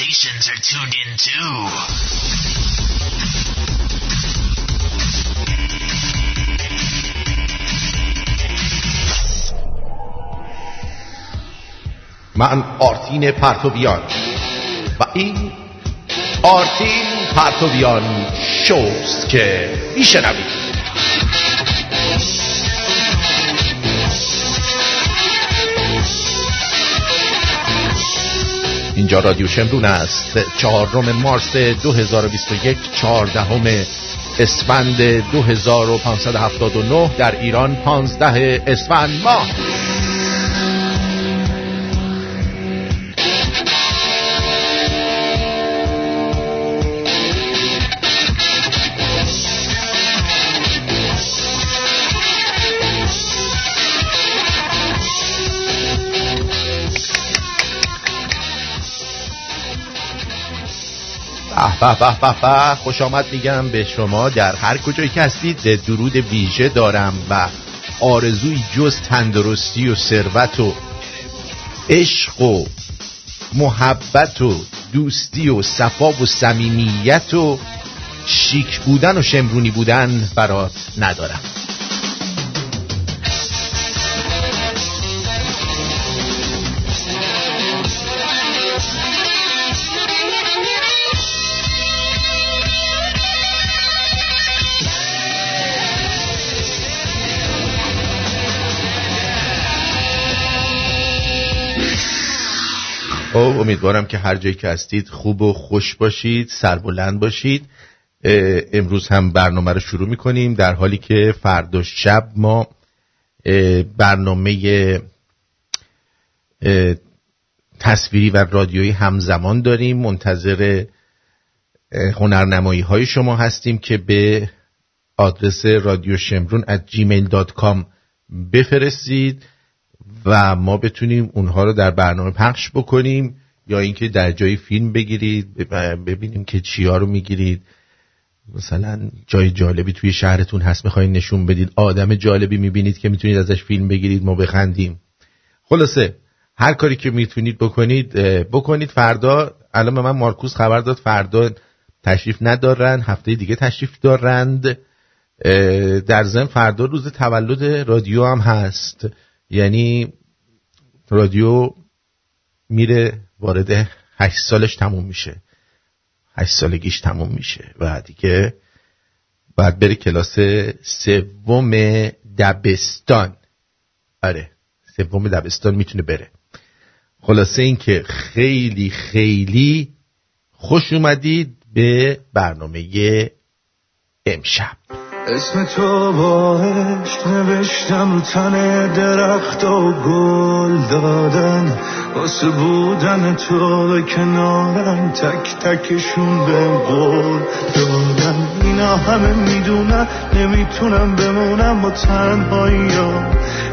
stations are tuned in too. من آرتین پرتویان و این آرتین پرتویان شوست که میشنوید اینجا رادیو شمرون است. چهارم مارس 2021 چهاردهم اسفند 2579 در ایران 15 اسفند ماه. به به به خوش آمد میگم به شما در هر کجایی که هستید درود ویژه دارم و آرزوی جز تندرستی و ثروت و عشق و محبت و دوستی و صفا و صمیمیت و شیک بودن و شمرونی بودن برات ندارم. خب امیدوارم که هر جایی که هستید خوب و خوش باشید سربلند باشید. امروز هم برنامه رو شروع می‌کنیم در حالی که فردا شب ما برنامه تصویری و رادیویی همزمان داریم. منتظر هنرنمایی های شما هستیم که به آدرس رادیو شمرون at gmail.com بفرستید. و ما بتونیم اونها رو در برنامه پخش بکنیم یا اینکه در جای فیلم بگیرید ببینیم که چیا رو می‌گیرید. مثلا جای جالبی توی شهرتون هست می‌خواین نشون بدید. آدم جالبی می‌بینید که می‌تونید ازش فیلم بگیرید ما بخندیم. خلاصه هر کاری که می‌تونید بکنید بکنید فردا. الان من مارکوس خبر داد فردا تشریف ندارن هفته دیگه تشریف دارند. در ضمن فردا روز تولد رادیو هم هست. یعنی رادیو میره وارد هشت سالش تموم میشه. هشت سالگیش تموم میشه. و دیگه باید بره کلاس سوم دبستان. آره سوم دبستان می‌تونه بره. خلاصه این که خیلی خیلی خوش اومدید به برنامه امشب. اسم تو با عشق نوشتم رو تن درخت و گل دادن. واسه بودن تو به کنارم تک تکشون به قول دادن. اینا همه می‌دونن نمی‌تونم بمونم با تنهایی ها.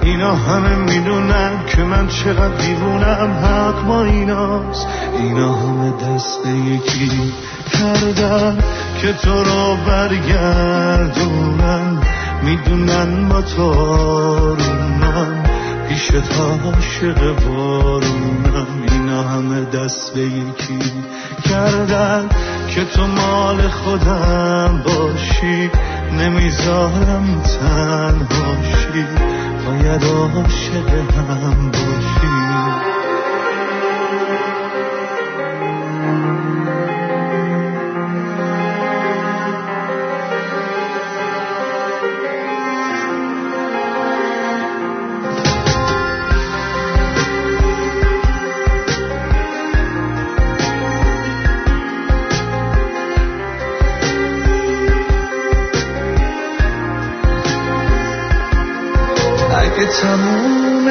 اینا همه می‌دونن که من چقدر دیوونم حق با ایناست. اینا همه دست یکی کردن که تو رو برگردونن می‌دونن با تو آرومم پیشت عاشق بارونم اینا همه دست به یکی کردن که تو مال خودم باشی. نمی‌ذارم تنهاشی باید عاشق هم باشی.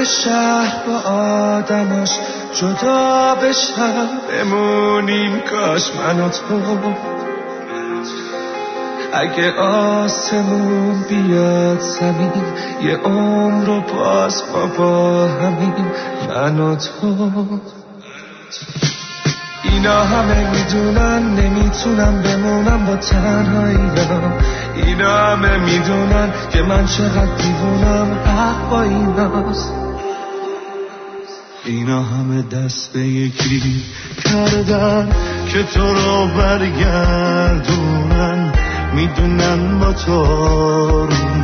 شهر با آدمش جدا بشن بمونیم کاش من و تو. اگه آسمون بیاد زمین یه عمر رو باز با همین من و تو. اینا همه می‌دونن نمی‌تونم بمونم با تنهایی اینا. همه می‌دونن که من چقدر دیوونم حق با ایناست اینا همه دست به یکی کردن که تو رو برگردونن. می‌دونن با تو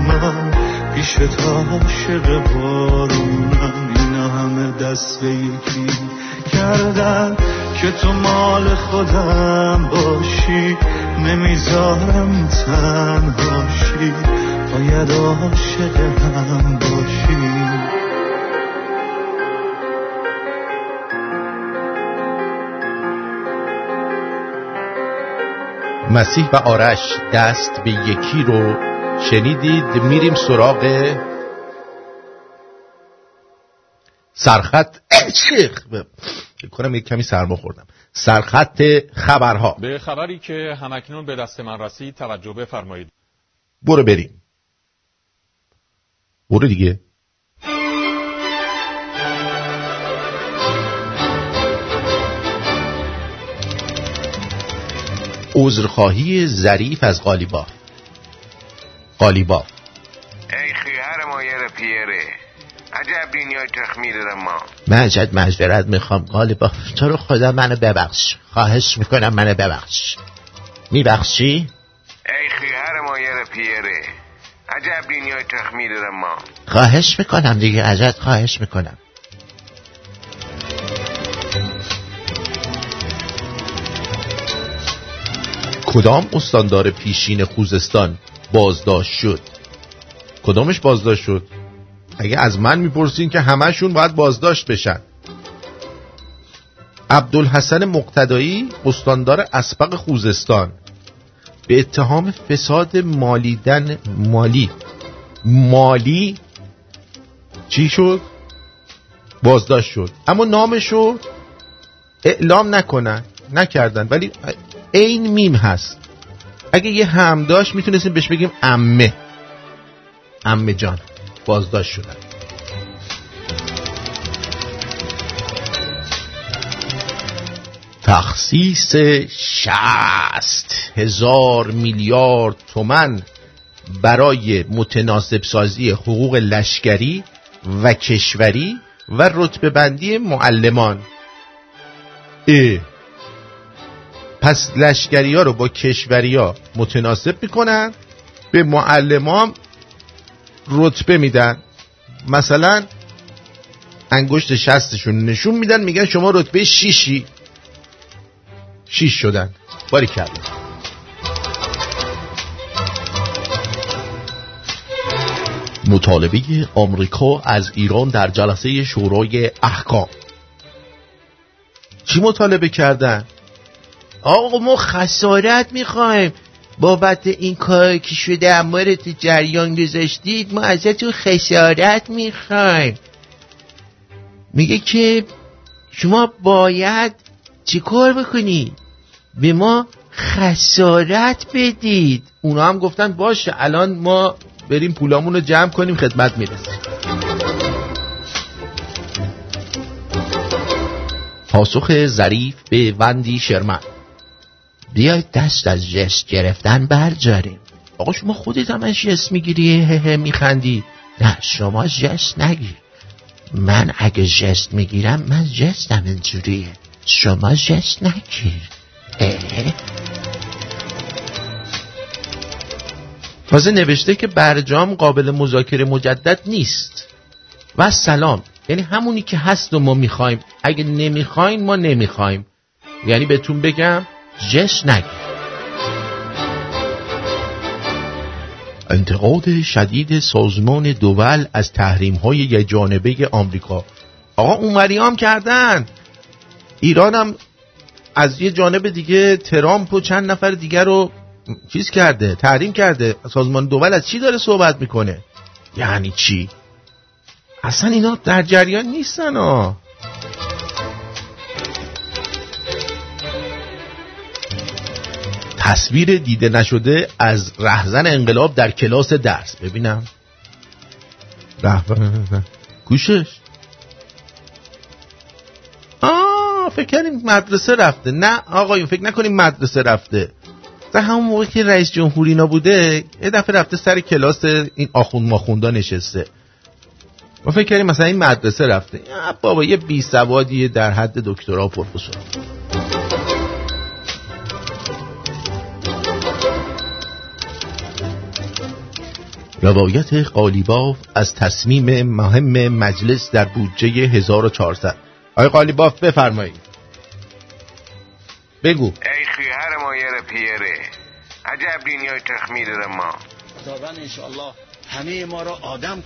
من پیش تا عاشق بارونم اینا همه دست به یکی کردن که تو مال خودم باشی. نمی‌ذارم تنهاشی. باید عاشق هم باشی. مسیح و آرش دست به یکی رو شنیدید میریم سراغ سرخط کنم یک کمی سرما خوردم سرخط خبرها. به خبری که همکنون به دست من رسید توجه بفرمایید. برو بریم. برو دیگه. عذرخواهی ظریف از قالیباف قالیباف ای خیهر مایر پیره عجب دنیای تخمیر ما. من عجب مجبرت می‌خوام قالیباف تو رو خدا منو ببخش. خواهش می‌کنم منو ببخش. میبخشی؟ ای خیهر مایر پیره عجب دنیای تخمیر ما. خواهش می‌کنم دیگه عجب خواهش می‌کنم. کدام استاندار پیشین خوزستان بازداشت شد؟ کدامش بازداشت شد؟ اگه از من می‌پرسین که همهشون باید بازداشت بشن. عبدالحسن مقتدایی استاندار اسبق خوزستان. به اتهام فساد مالیدن مالی. مالی چی شد؟ بازداشت شد. اما نامشو اعلام نکنن نکردن. ولی این میم هست. اگه یه هم داشت می‌تونستیم بهش بگیم امه. امه جان بازداشت شدن. تخصیص شست هزار میلیارد تومن برای متناسب سازی حقوق لشکری و کشوری و رتبه بندی معلمان. ای پس لشکری ها رو با کشوری ها متناسب می‌کنن به معلمان رتبه میدن. مثلا انگشت شستشون نشون میدن میگن شما رتبه شیشی. شیش شدن. باری کرد مطالبه آمریکا از ایران در جلسه شورای احکام. چی مطالبه کردن؟ آقا ما خسارت می‌خوایم. بابت این کار که شده اما تو جریان گذاشتید ما ازتون خسارت می‌خوایم. میگه که شما باید چی کار بکنید به ما خسارت بدید. اونا هم گفتن باشه الان ما بریم پولامون رو جمع کنیم خدمت می‌رسیم. پاسخ ظریف به وندی شرمن. بیاید دست از جست گرفتن برجاریم. آقا شما خودت هم از جست می‌گیری؟ هه هه میخندی. نه شما جست نگیر. من اگه جست می‌گیرم من جستم اینجوریه. شما جست نگیر. تازه نوشته که برجام قابل مذاکره مجدد نیست. و سلام. یعنی همونی که هست و ما می‌خوایم. اگه نمی‌خوایم ما نمی‌خوایم. یعنی بهتون بگم جش نگیر. انتقاد شدید سازمان دول از تحریم های یک جانبه آمریکا. آقا اونوری هم کردن. ایران هم از یه جانب دیگه ترامپ و چند نفر دیگر رو چیز کرده تحریم کرده. سازمان دول از چی داره صحبت می‌کنه؟ یعنی چی؟ اصلا اینا در جریان نیستن ها. تصویر دیده نشده از رهزن انقلاب در کلاس درس. ببینم. کوشش. آه فکر کردیم مدرسه رفته. نه آقایون فکر نکنیم مدرسه رفته. در همون موقع که رئیس جمهوری اینا بوده یه دفعه رفته سر کلاس این آخوند ماخوندا نشسته. ما فکر کردیم مثلا این مدرسه رفته. بابا یه بی سوادیه در حد دکترا پروفسور روایت قالیباف از تصمیم مهم مجلس در بودجه 1400 آقای قالیباف بفرمایید. بگو. ای خیهر مایر پیره عجب دنیای تخمیر ما. خداوند انشاءالله همه ما را آدم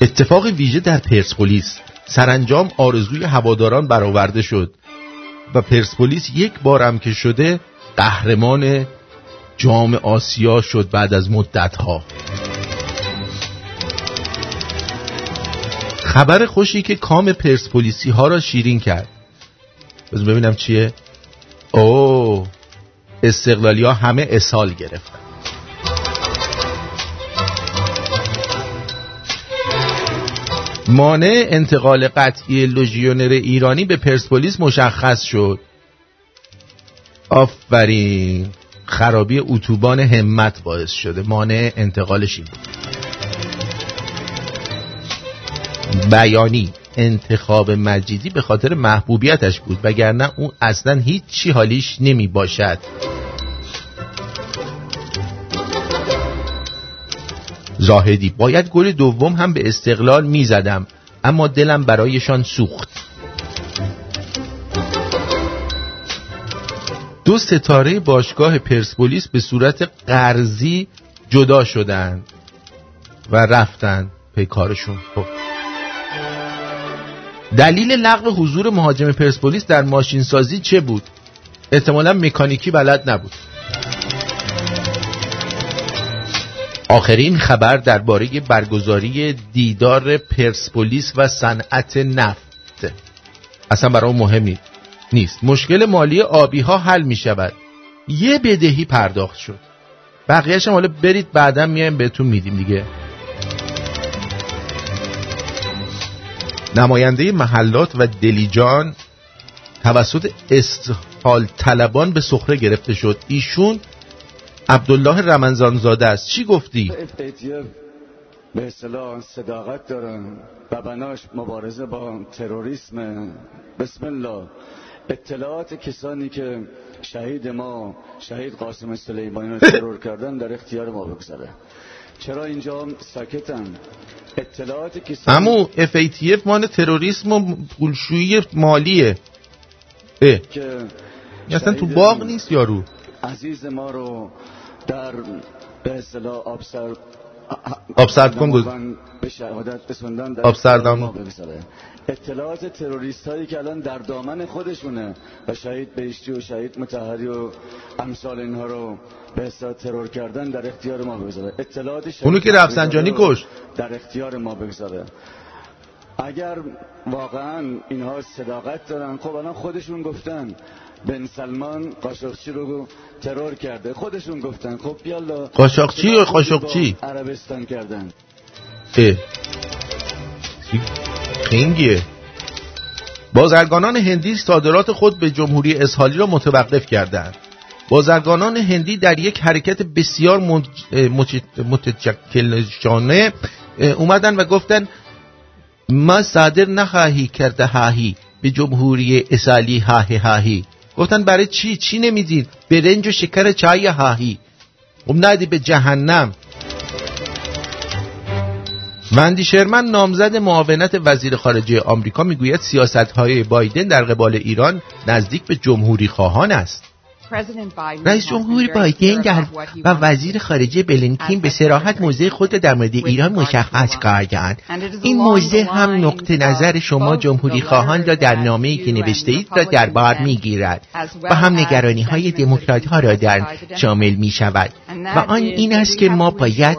اتفاق ویژه در پرسپولیس. سرانجام آرزوی هواداران برآورده شد و پرسپولیس یک بارم که شده قهرمان جام آسیا شد بعد از مدت ها خبر خوشی که کام پرسپولیسی ها را شیرین کرد. بذار ببینم چیه. او استقلالی ها همه اسال گرفتن. مانع انتقال قطعی لژیونر ایرانی به پرسپولیس مشخص شد. آفرین. خرابی اتوبان همت باعث شده. مانع انتقالش این بیانی. انتخاب مجیدی به خاطر محبوبیتش بود وگرنه اون اصلا هیچ چی حالیش نمی باشد. زاهدی باید گل دوم هم به استقلال می زدم اما دلم برایشان سوخت. دو ستاره باشگاه پرسپولیس به صورت قرضی جدا شدند و رفتن پی کارشون. خب. دلیل لغو حضور مهاجم پرسپولیس در ماشین سازی چه بود؟ احتمالا مکانیکی بلد نبود. آخرین خبر درباره برگزاری دیدار پرسپولیس و صنعت نفت. اصلا برای مهم نیست نیست. مشکل مالی آبی ها حل می شود یه بدهی پرداخت شد. بقیهش حالا برید بعدا میایم بهتون میدیم دیگه. نماینده محلات و دلیجان توسط استحال طلبان به سخره گرفته شد. ایشون عبدالله رمنزان زاده است. چی گفتی؟ به اصطلاح صداقت دارن و بناش مبارزه با تروریسم. بسم الله. اطلاعات کسانی که شهید ما شهید قاسم سلیمانی رو ترور کردن در اختیار ما بگذاره چرا اینجا ساکتن اطلاعات کسانی امو FATF مال تروریسم و پولشویی مالیه اه. که اصلا تو باغ نیست یارو عزیز ما رو در به اصطلاح آبسر آب سرد کن گز- به شهادت رسوندن در آب سردان. ما بگذاره. اطلاعات تروریست هایی که الان در دامن خودشونه و شهید بهشتی و شهید متحری و امثال اینها رو به اصطلاح ترور کردن در اختیار ما بگذاره اطلاعات اونو که رفسنجانی کشت. در اختیار ما بگذاره اگر واقعا اینها صداقت دارن خب الان خودشون گفتن بن سلمان قاشقچی رو ترور کرده خودشون گفتن خب بیالا قاشقچی یا قاشقچی؟ عربستان کردن اه. خنگیه بازرگانان هندی صادرات خود به جمهوری اسحالی را متوقف کردند. بازرگانان هندی در یک حرکت بسیار مج- اومدن و گفتن ما صادر نخواهی کرده هاهی به جمهوری اسحالی هاهی هاهی. گفتن برای چی؟ چی نمی‌دید برنج و شکر چای هاهی. خب ندی به جهنم. وندی شرمن نامزد معاونت وزیر خارجه آمریکا می‌گوید سیاست‌های بایدن در قبال ایران نزدیک به جمهوری خواهان است. رئیس جمهور بایدن در و وزیر خارجه بلینکین به سراحت موضع خود در مورد ایران مشخص کردند. این موضع هم نقطه نظر شما جمهوری خواهان را در نامه‌ای که نوشته اید را در بار می‌گیرد و هم نگرانی های دموکرات ها را در شامل می شود و آن این است که ما باید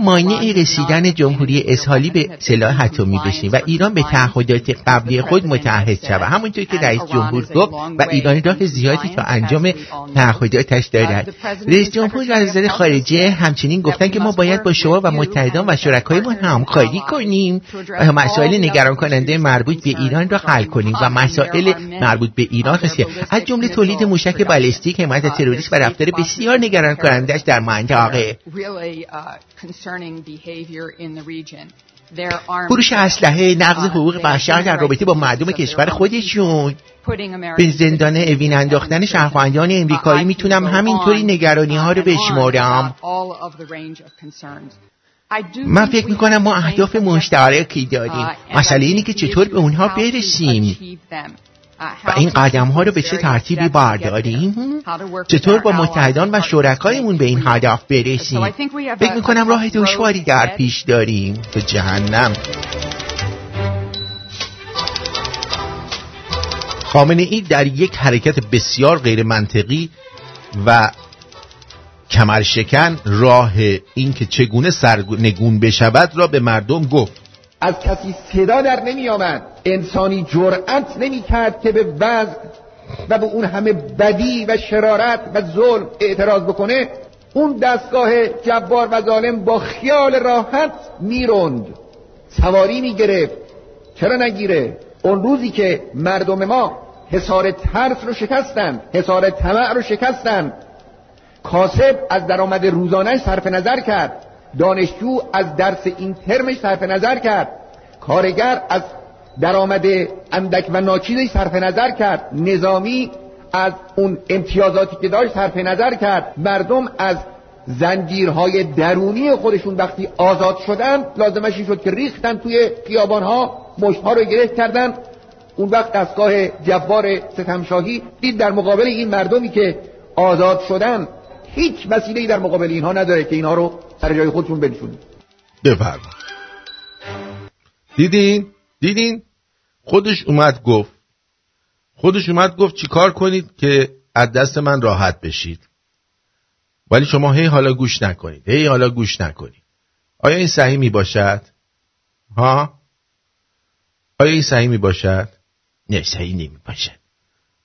مانع رسیدن جمهوری اسحالی به سلاح اتمی بشیم و ایران به تعهدات قبلی خود متعهد شود. همونطور که رئیس جمهور گفت و ایران راه زیادی تا انجام تعهداتش دارد. رئیس جمهور و وزیر خارجه همچنین گفتن که ما باید با شما و متحدان و شرکایمان همکاری کنیم. و مسائل نگران کننده مربوط به ایران را حل کنیم و مسائل مربوط به ایران هست از جمله تولید موشک بالستیک حمایت تروریست و رفتار بسیار نگران کنندهش در منطقه. فروش اسلحه نقض حقوق بشر در رابطه با مردم کشور خودشون. به زندان اوین انداختن شهروندان امریکایی می‌تونم همینطوری نگرانی ها رو بشمارم. من فکر می‌کنم ما اهداف مشترکی داریم. مسئله اینه که چطور به اونها برسیم. و این قدم ها رو به چه ترتیبی برداریم؟ چطور با متحدان و شرکایمون به این هدف برسیم؟ فکر می‌کنم راه دشواری در پیش داریم. به جهنم. خامنه ای در یک حرکت بسیار غیر منطقی و کمرشکن راه این که چگونه سرنگون بشود را به مردم گفت. از کسی صدا در نمی آمد انسانی جرأت نمی کرد که به وضع و به اون همه بدی و شرارت و ظلم اعتراض بکنه. اون دستگاه جبار و ظالم با خیال راحت می‌روند. سواری می‌گرفت. چرا نگیره؟ اون روزی که مردم ما حسار ترس رو شکستن حسار طمع رو شکستن. کاسب از درآمد روزانه صرف نظر کرد. دانشجو از درس این ترمش صرف نظر کرد. کارگر از درآمد اندک و ناچیزش صرف نظر کرد. نظامی از اون امتیازاتی که داشت صرف نظر کرد. مردم از زنجیرهای درونی خودشون وقتی آزاد شدن لازمش این شد که ریختن توی خیابانها مشتها رو گره کردن. اون وقت دستگاه جبار ستمشاهی دید در مقابل این مردمی که آزاد شدن هیچ وسیله‌ای در مقابل اینها نداره که اینها رو سر جای خودشون بنشونید. بفرما دیدین؟ دیدین؟ خودش اومد گفت. خودش اومد گفت چیکار کنید که از دست من راحت بشید. ولی شما هی حالا گوش نکنید. هی حالا گوش نکنید. آیا این صحیح می باشد ها؟ آیا این صحیح می باشد نه صحیح نمی باشد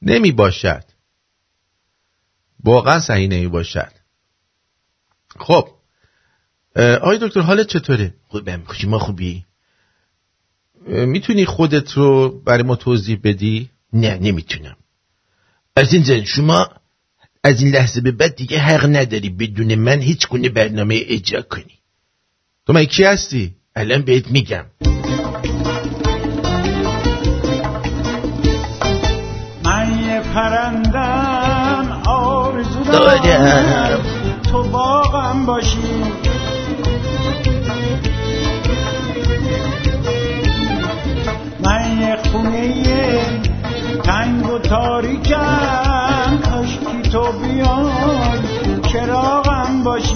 نمی باشد واقعا صحیح نمی باشد خب آقای دکتر حالت چطوره؟ خوبم ما خوبی؟ می‌تونی خودت رو برای ما توضیح بدی؟ نه نمی‌تونم از این زن شما از این لحظه به بعد دیگه حق نداری بدون من هیچ گونه برنامه اجرا کنی تو من کی هستی؟ الان بهت میگم من یه پرندم آرزو دارم تو باغم باشی خونه تنگ و تاریکم. کاشکی تو بیای چراغم باشی.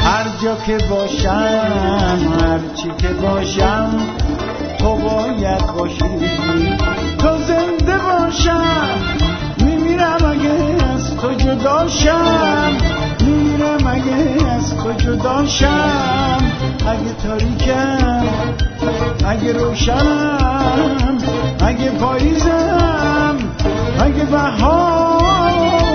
هر جا که باشم هر چی که باشم تو باید باشی. تو زنده باشم میمیرم اگه از تو جداشم میمیرم اگه از تو جداشم اگه تاریکم اگه روشنم اگه پاییزم اگه بهارم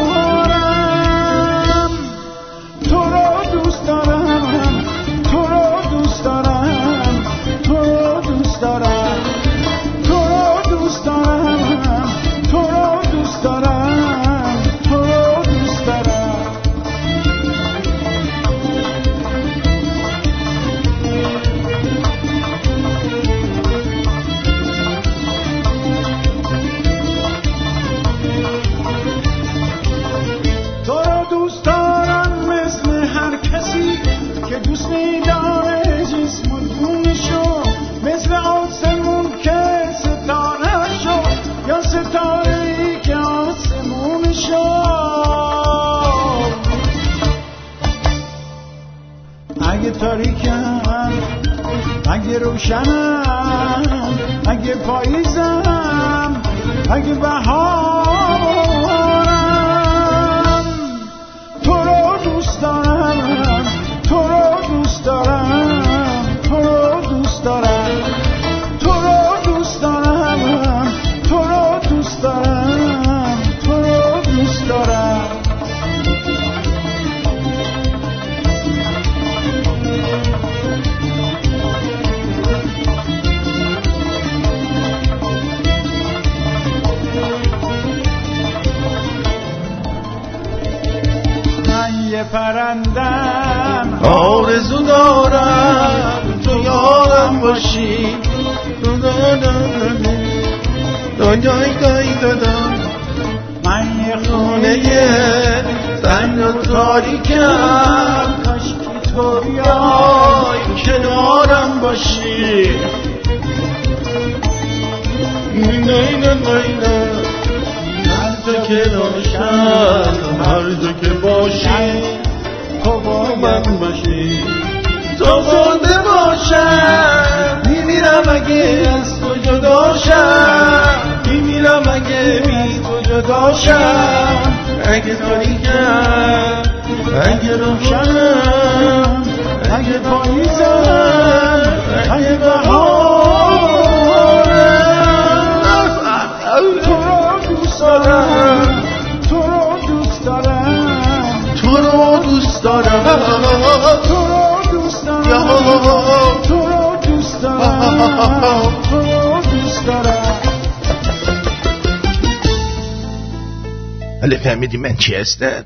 فهمیدی من چی هستم؟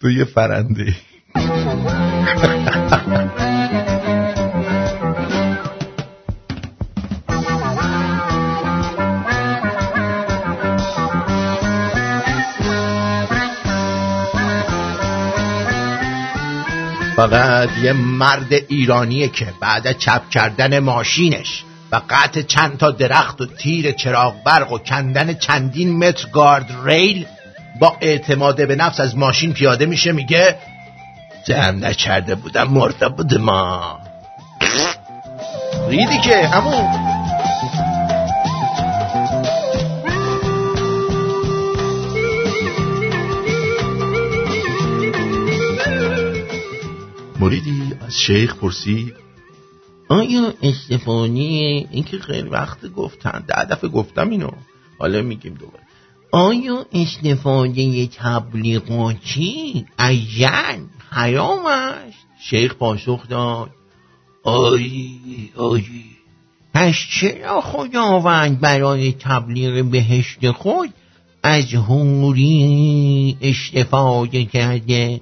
تو یه فرنده. فقط یه مرد ایرانیه که بعد چپ کردن ماشینش و قطع چند تا درخت و تیر چراغ برق و کندن چندین متر گارد ریل با اعتماد به نفس از ماشین پیاده میشه میگه جمع نکرده بودم مرده بود ما ریدی که همون مریدی از شیخ پرسید آیا استفانه این که خیلی وقت گفتن ده دفعه گفتم اینو. حالا میگیم دوباره. آیا استفاده تبلیغاتی زن حرام است. شیخ پاسخ داد. آی آی. پس چرا خداوند برای تبلیغ بهشت خود از حوری استفاده کرده؟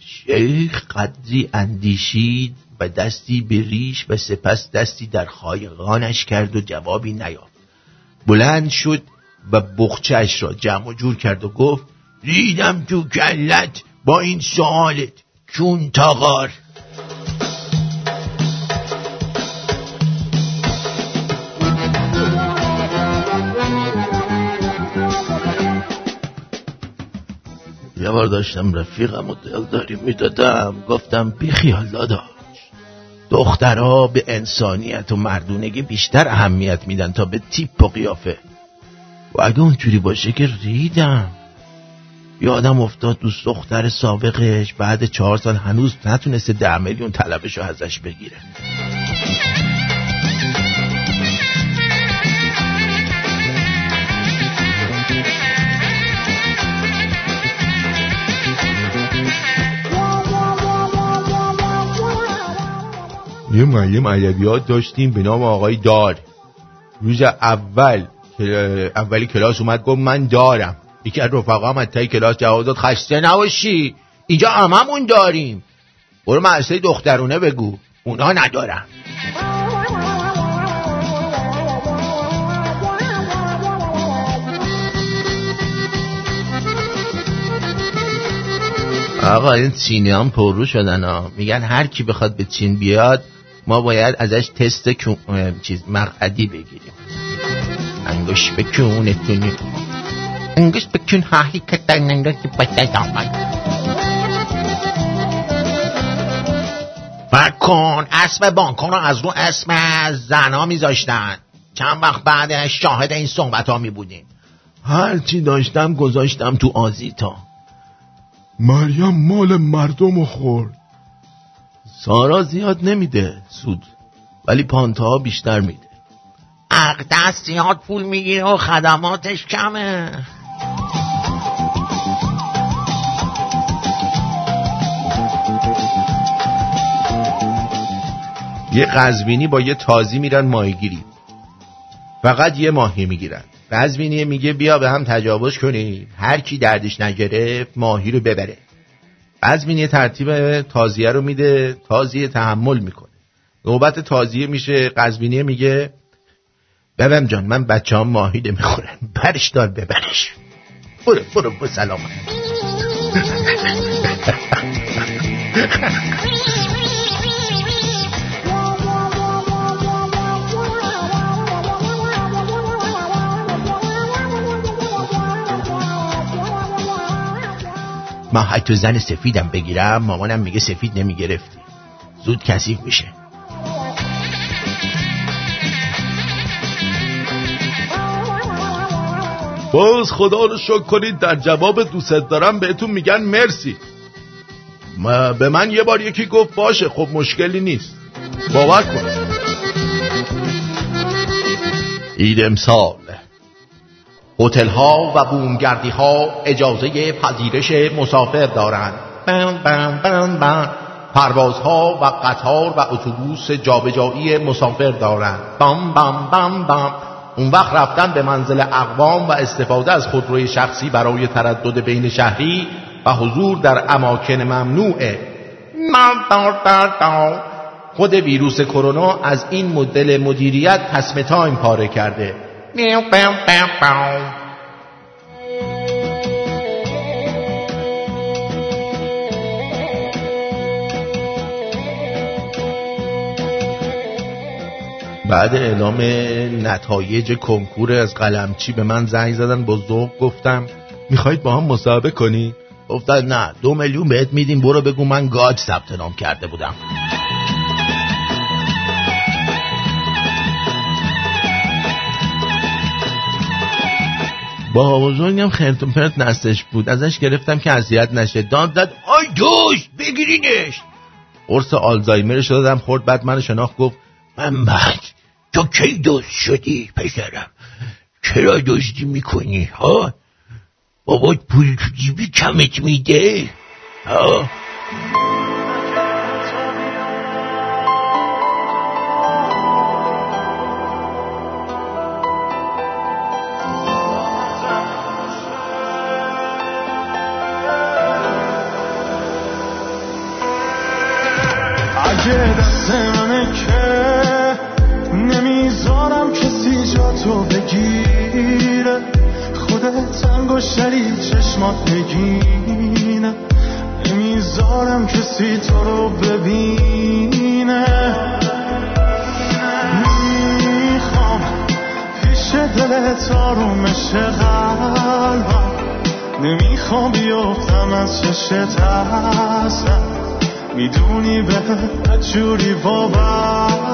شیخ قدری اندیشید و دستی به ریش و سپس دستی در خایقانش کرد و جوابی نیافت. بلند شد و بخچهش را جمع و جور کرد و گفت ریدم تو کلت با این سوالت چون تاغار. یه بار داشتم رفیقم و دلداری می‌دادم. گفتم بیخیال داداش دخترها به انسانیت و مردونگی بیشتر اهمیت میدن تا به تیپ و قیافه. و اگه اونجوری باشه که ریدم. یادم افتاد دوست دختر سابقش بعد چهار سال هنوز نتونسته ده میلیون طلبشو ازش بگیره. یه معلم ادبیات داشتیم به نام آقای دار. روز اول اولی کلاس اومد گفت من دارم. یکی از رفقا هم تای کلاس جواب داد خسته نباشی. اینجا هممون داریم. برو مدرسه دخترونه بگو. اونا ندارم آقا این چینی هم پررو شدن ها. میگن هر کی بخواد به چین بیاد ما باید ازش تست چیز مقعدی بگیریم. انگوش بکونتونی انگوش بکون هایی که در ننگاتی بده دامن بکن اسم بانکان رو از رو اسم زنا میذاشتن چند وقت بعدش شاهد این صحبت ها می بودیم هرچی داشتم گذاشتم تو آزیتا مریم مال مردم خورد سارا زیاد نمیده سود ولی پانتا بیشتر میده اقدس زیاد پول می‌گیره و خدماتش کمه. یه قزوینی با یه تازی میرن ماهیگیری. فقط یه ماهی می‌گیرن. قزوینی میگه بیا به هم تجاوز کنیم. هر کی دردش نگرفت ماهی رو ببره. قزوینی ترتیب تازیه رو میده. تازیه تحمل می‌کنه. نوبت تازیه میشه. قزوینی میگه ببم جان من بچه هم ماهی نمی‌خورن برش دار ببرش. برو برو برو سلامت من حتی زن سفیدم بگیرم. مامانم میگه سفید نمی‌گرفتی. زود کثیف میشه. باز خدا رو شکر کنید در جواب دوست دارم بهتون میگن مرسی. ما به من یه بار یکی گفت باشه خب مشکلی نیست. باور کن عید امسال. هتل ها و بومگردی ها اجازه پذیرش مسافر دارند. بم بم پروازها و قطار و اتوبوس جابجایی مسافر دارند. بام بام بام بام اون وقت رفتن به منزل اقوام و استفاده از خودروی شخصی برای تردد بین شهری و حضور در اماکن ممنوعه خود ویروس کرونا از این مدل مدیریت تصم تایم پاره کرده. بعد اعلام نتایج کنکور از قلمچی به من زنگ زدن با ذوق گفتم می‌خواید با هم مصاحبه کنی؟ گفتن نه دو میلیون بهت میدیم برو بگو من گاج ثبت نام کرده بودم. با بزرگم خرتون پرت نستش بود ازش گرفتم که اذیت نشه. داد داد آی دوش بگیرینش. قرص آلزایمرش دادم خورد بعد من شناخت گفت من بعد تو کی دوست شدی پسرم؟ چرا دزدی می‌کنی ها؟ بابات پول تو جیبی کمت میده ها؟ اگه تو بگیره خودت انگشتری چشمات نگینه نمی‌ذارم کسی تو رو ببینه می‌خوام پیش دلت آرومش قلبم نمی‌خوام بیفتم از چشت هستم می‌دونی به جوری وابستم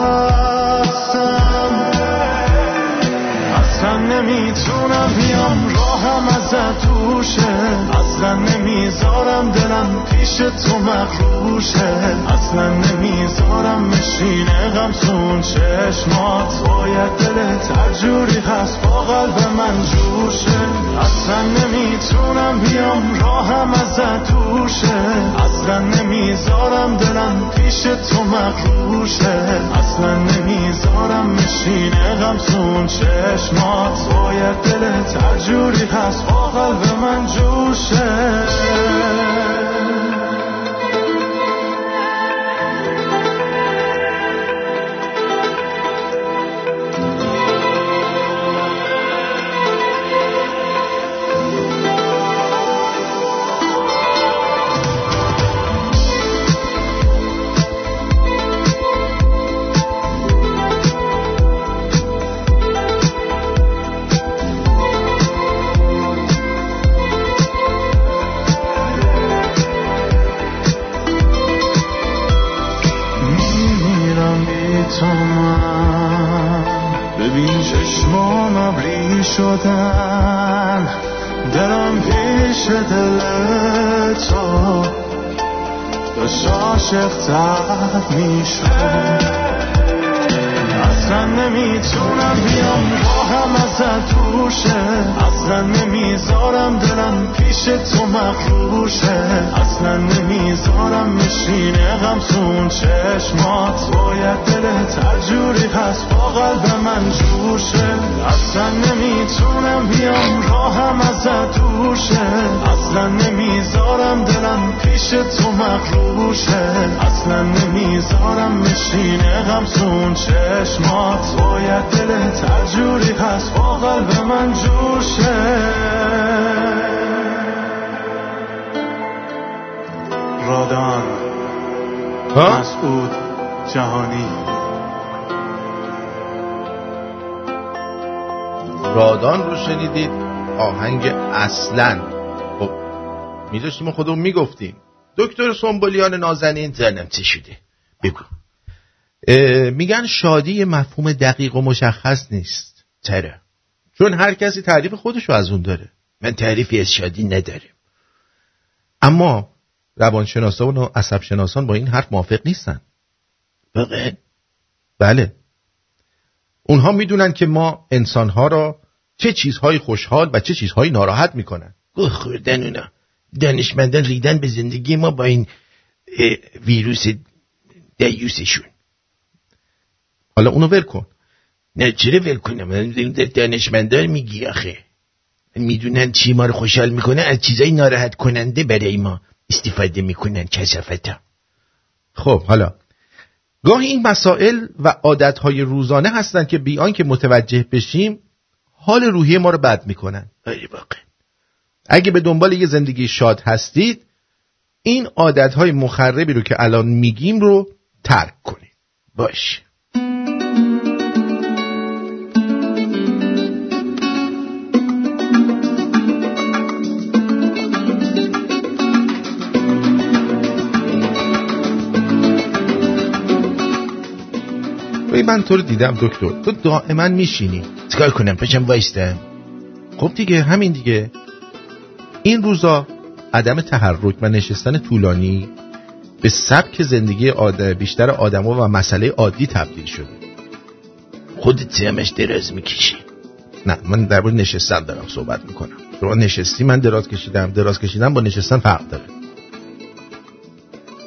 اصلا نمی‌تونم بیام راهم ازت دوشه. اصلا نمی‌ذارم دلم پیش تو مخروشه. اصلا نمی‌ذارم مشینه غم سون چشمات. باید دلت هر جوری هست با قلب من جوشه. اصلا نمی‌تونم بیام راهم ازت دوشه. اصلا نمی‌ذارم دلم پیش تو مخروشه. اصلا نمی‌ذارم مشینه غم سون چشمات. باید دلت هر جوری هست. با قلب من جوشه. شدن. دلم پیش دل تو داشت عاشقتر می‌شد. اصلا نمی‌تونم بیام راهم ازت دوشه اصلا نمی‌ذارم دلم پیش تو مخروشه. اصلا نمی‌ذارم مشینه غم سون چشمات. باید دلت هر جوری هست با قلب من جوشه. اصلا نمی‌تونم بیام راهم ازت دوشه اصلا نمی‌ذارم دلم پیش تو مخروشه. اصلا نمی‌ذارم بشینه غمسون چشمات. باید دلت هر جوری هست. با قلب من جوشه رادان. ها؟ مسعود جهانی. رادان رو شنیدید؟ آهنگ اصلا. خب میداشتیم و خودمون می‌گفتیم. دکتر سنبولیان نازنین زنم چه شده؟ بگو. میگن شادی مفهوم دقیق و مشخص نیست. چرا؟ چون هر کسی تعریف خودشو از اون داره. من تعریفی از شادی ندارم. اما روانشناسان و عصب شناسان با این حرف موافق نیستن. واقعا. بله. اونها می‌دونن که ما انسانها را چه چیزهایی خوشحال و چه چیزهایی ناراحت می‌کنن. گوه خوردن اونا. دانشمندان ریدن به زندگی ما با این ویروس دیوسشون. حالا اونو ول کن. نه چرا ول کنم دانشمندان میگی آخه. می‌دونن چی ما رو خوشحال می‌کنه از چیزای ناراحت کننده برای ما استفاده می‌کنن کسافتا خب حالا. گاهی این مسائل و عادتهای روزانه هستند که بیان که متوجه بشیم حال روحی ما رو بد می‌کنن. آره واقع اگه به دنبال یه زندگی شاد هستید این عادتهای مخربی رو که الان میگیم رو ترک کنید. باش. ببین من تو رو دیدم دکتر. تو دائما میشینی. چیکار کنم؟ پشم وایستم. خب دیگه همین دیگه. این روزا عدم تحرک و نشستن طولانی به سبک زندگی آد... بیشتر آدما و مسئله عادی تبدیل شده. خودت همش دراز می‌کشی. نه من در نشستن دارم صحبت می‌کنم. شما نشستی من دراز کشیدم. دراز کشیدم با نشستن فرق داره.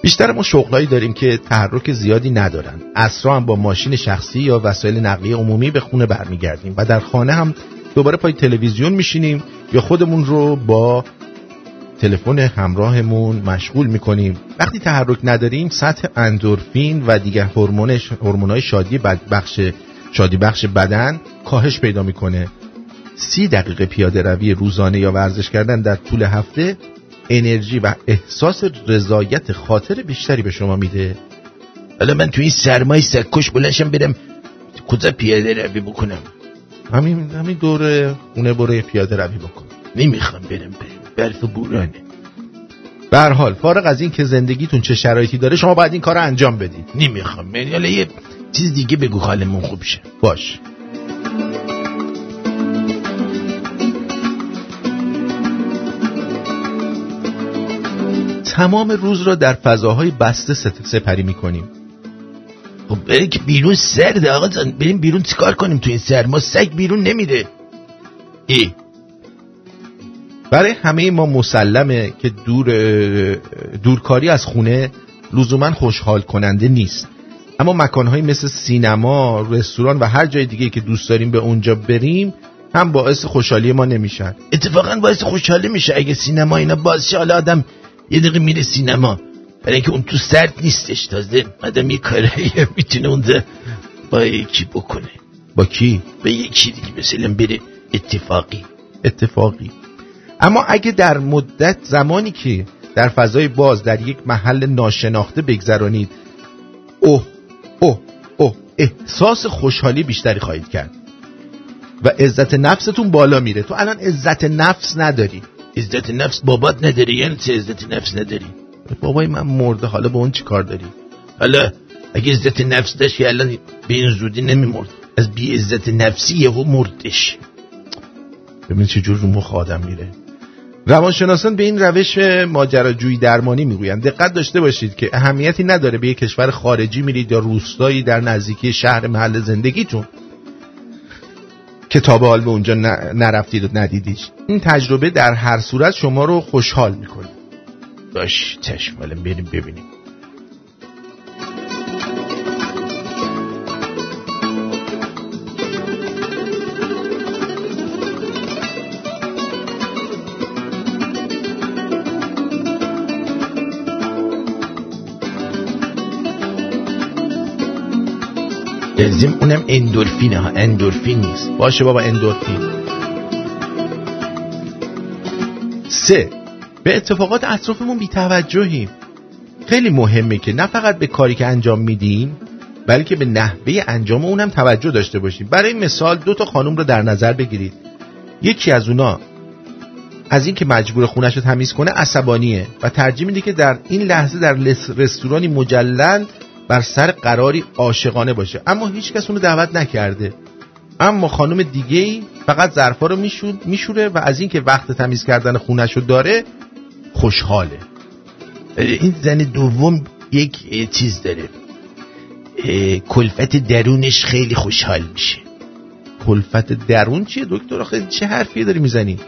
بیشتر ما شغلایی داریم که تحرک زیادی ندارن. اصرا هم با ماشین شخصی یا وسایل نقلیه عمومی به خونه برمیگردیم و در خانه هم دوباره پای تلویزیون میشینیم یا خودمون رو با تلفن همراهمون مشغول می‌کنیم. وقتی تحرک نداریم سطح اندورفین و دیگر هورمونش هورمونای شادی بخش شادی بخش بدن کاهش پیدا می‌کنه. سی دقیقه پیاده روی روزانه یا ورزش کردن در طول هفته انرژی و احساس رضایت خاطر بیشتری به شما میده؟ حالا من تو این سرمای سکش بلنشم برم کجا پیاده روی بکنم؟ همین همین دور خونه برو پیاده روی بکن. نمی‌خوام برم برم برف بورانه. به حال فارغ از این که زندگیتون چه شرایطی داره شما باید این کار رو انجام بدید. نمی‌خوام من حالا یه چیز دیگه بگو حالمون خوب شه. باش. تمام روز را در فضاهای بسته ست- سپری می‌کنیم. خب بریم که بیرون سرده آقا جان. بریم بیرون چیکار کنیم تو این سرما سگ بیرون نمیره. ای. برای همه ما مسلمه که دور دورکاری از خونه لزوما خوشحال کننده نیست. اما مکانهایی مثل سینما، رستوران و هر جای دیگه که دوست داریم به اونجا بریم هم باعث خوشحالی ما نمیشن. اتفاقا باعث خوشحالی میشه. اگه سینما اینا باز شه حالا آدم یه دقیقه میره سینما. برای اینکه اون تو سرد نیستش. تازه آدم یه کارایی می‌تونه اونجا با یکی بکنه. با کی؟ با یکی دیگه مثلا بره اتفاقی. اتفاقی. اما اگه در مدت زمانی که در فضای باز در یک محل ناشناخته بگذرانید اوه اوه اوه احساس خوشحالی بیشتری خواهید کرد. و عزت نفستون بالا میره. تو الان عزت نفس نداری. عزت نفس بابات نداری یعنی چه عزت نفس نداری؟ بابای من مرده حالا با اون چی کار داری؟ حالا اگه عزت نفس داشت که الان به این زودی نمیمرد. از بی عزت نفسی یهو مردش. ببین چه جور رو مخ آدم میره. روانشناسان به این روش ماجراجویی درمانی می‌گویند. دقت داشته باشید که اهمیتی نداره به یک کشور خارجی میرید یا روستایی در نزدیکی شهر محل زندگیتون. که تا به حال به اونجا نرفتید و ندیدیش این تجربه در هر صورت شما رو خوشحال می‌کنه. باش چشم بریم ببینیم. بنزین اونم اندورفینه ها. اندورفین نیست. باشه بابا اندورفین. سه. به اتفاقات اطرافمون بیتوجهیم خیلی مهمه که نه فقط به کاری که انجام میدیم بلکه به نحوه انجام اونم توجه داشته باشیم برای مثال دو تا خانم رو در نظر بگیرید. یکی از اونا از اینکه مجبور خونش رو تمیز کنه عصبانیه و ترجیح میده که در این لحظه در رستورانی مجلل بر سر قراری عاشقانه باشه. اما هیچ کس اونو دعوت نکرده. اما خانم دیگه ای فقط ظرفا رو میشوره و از اینکه وقت تمیز کردن خونش رو داره خوشحاله. این زن دوم یک چیز داره. کلفت درونش خیلی خوشحال میشه. کلفت درون چیه؟ دکتر آخه چه حرفی داری می‌زنی؟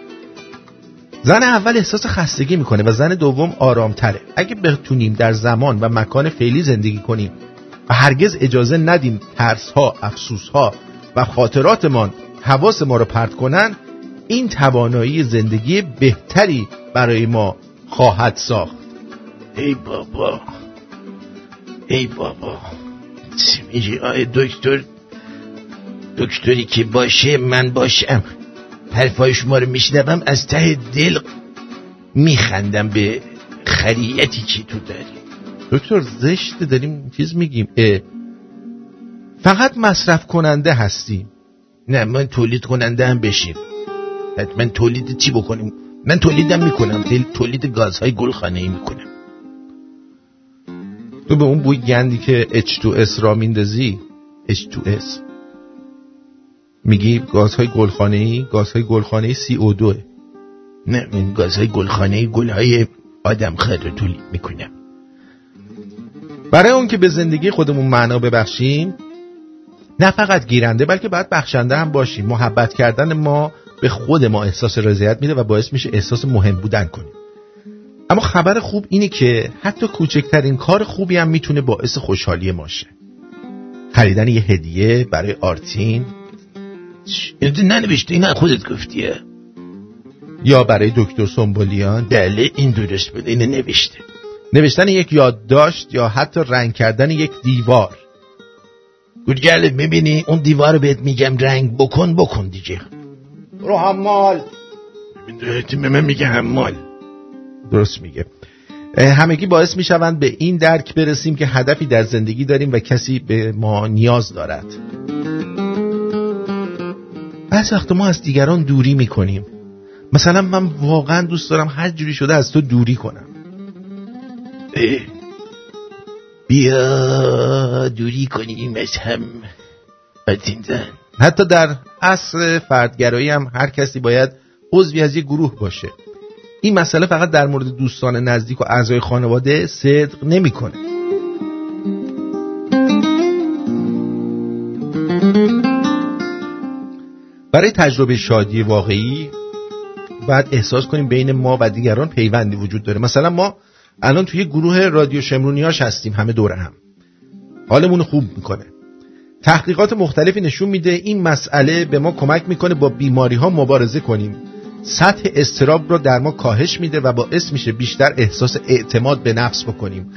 زن اول احساس خستگی می‌کنه و زن دوم آرامتره. اگه بتونیم در زمان و مکان فعلی زندگی کنیم و هرگز اجازه ندیم ترس ها افسوس ها و خاطراتمان حواس ما رو پرت کنن این توانایی زندگی بهتری برای ما خواهد ساخت. ای بابا. ای بابا. چی میگی؟ آی دکتر؟ دکتری که باشه من باشم. حرفای شما رو میشنوم از ته دل میخندم به خریتی که تو داری. دکتر زشت داریم چیز میگیم. اه. فقط مصرف کننده هستیم. نه من تولید کننده هم بشیم. من تولید چی بکنیم؟ من تولیدم می‌کنم تولید گازهای گلخانه ای می‌کنم. تو به اون بوی گندی که H2S را میندازی H2S میگی گازهای گلخانه ای گازهای گلخانه ای CO2 نه این گازهای گلخانه ای گلهای آدم خیر رو تولید می‌کنم برای اون که به زندگی خودمون معنا ببخشیم نه فقط گیرنده بلکه باید بخشنده هم باشیم. محبت کردن ما به خود ما احساس رضایت میده و باعث میشه احساس مهم بودن کنیم. اما خبر خوب اینه که حتی کوچکترین کار خوبی هم می‌تونه باعث خوشحالی ماشه خریدن یه هدیه برای آرتین اینو ننوشته این خودت گفتیه. یا برای دکتر سنبولیان بله این درست بوده اینو نوشته. نوشتن یک یادداشت یا حتی رنگ کردن یک دیوار. گودگلت می‌بینی؟ اون دیوار رو بهت میگم رنگ بکن بکن دیگه. رو حمال. به من میگه حمال. درست میگه. همگی باعث می‌شوند به این درک برسیم که هدفی در زندگی داریم و کسی به ما نیاز دارد. بعض وقت ما از دیگران دوری می‌کنیم. مثلا من واقعا دوست دارم هر جوری شده از تو دوری کنم. بیا دوری کنیم از هم زن حتی در اصل فردگرایی هم هر کسی باید عضوی از یک گروه باشه. این مسئله فقط در مورد دوستان نزدیک و اعضای خانواده صدق نمی‌کنه. برای تجربه شادی واقعی باید احساس کنیم بین ما و دیگران پیوندی وجود داره. مثلا ما الان توی گروه رادیو شمرونیاش هستیم همه دور هم. حالمون خوب می‌کنه. تحقیقات مختلفی نشون میده این مسئله به ما کمک می‌کنه با بیماری ها مبارزه کنیم. سطح استراب رو در ما کاهش میده و باعث میشه بیشتر احساس اعتماد به نفس بکنیم.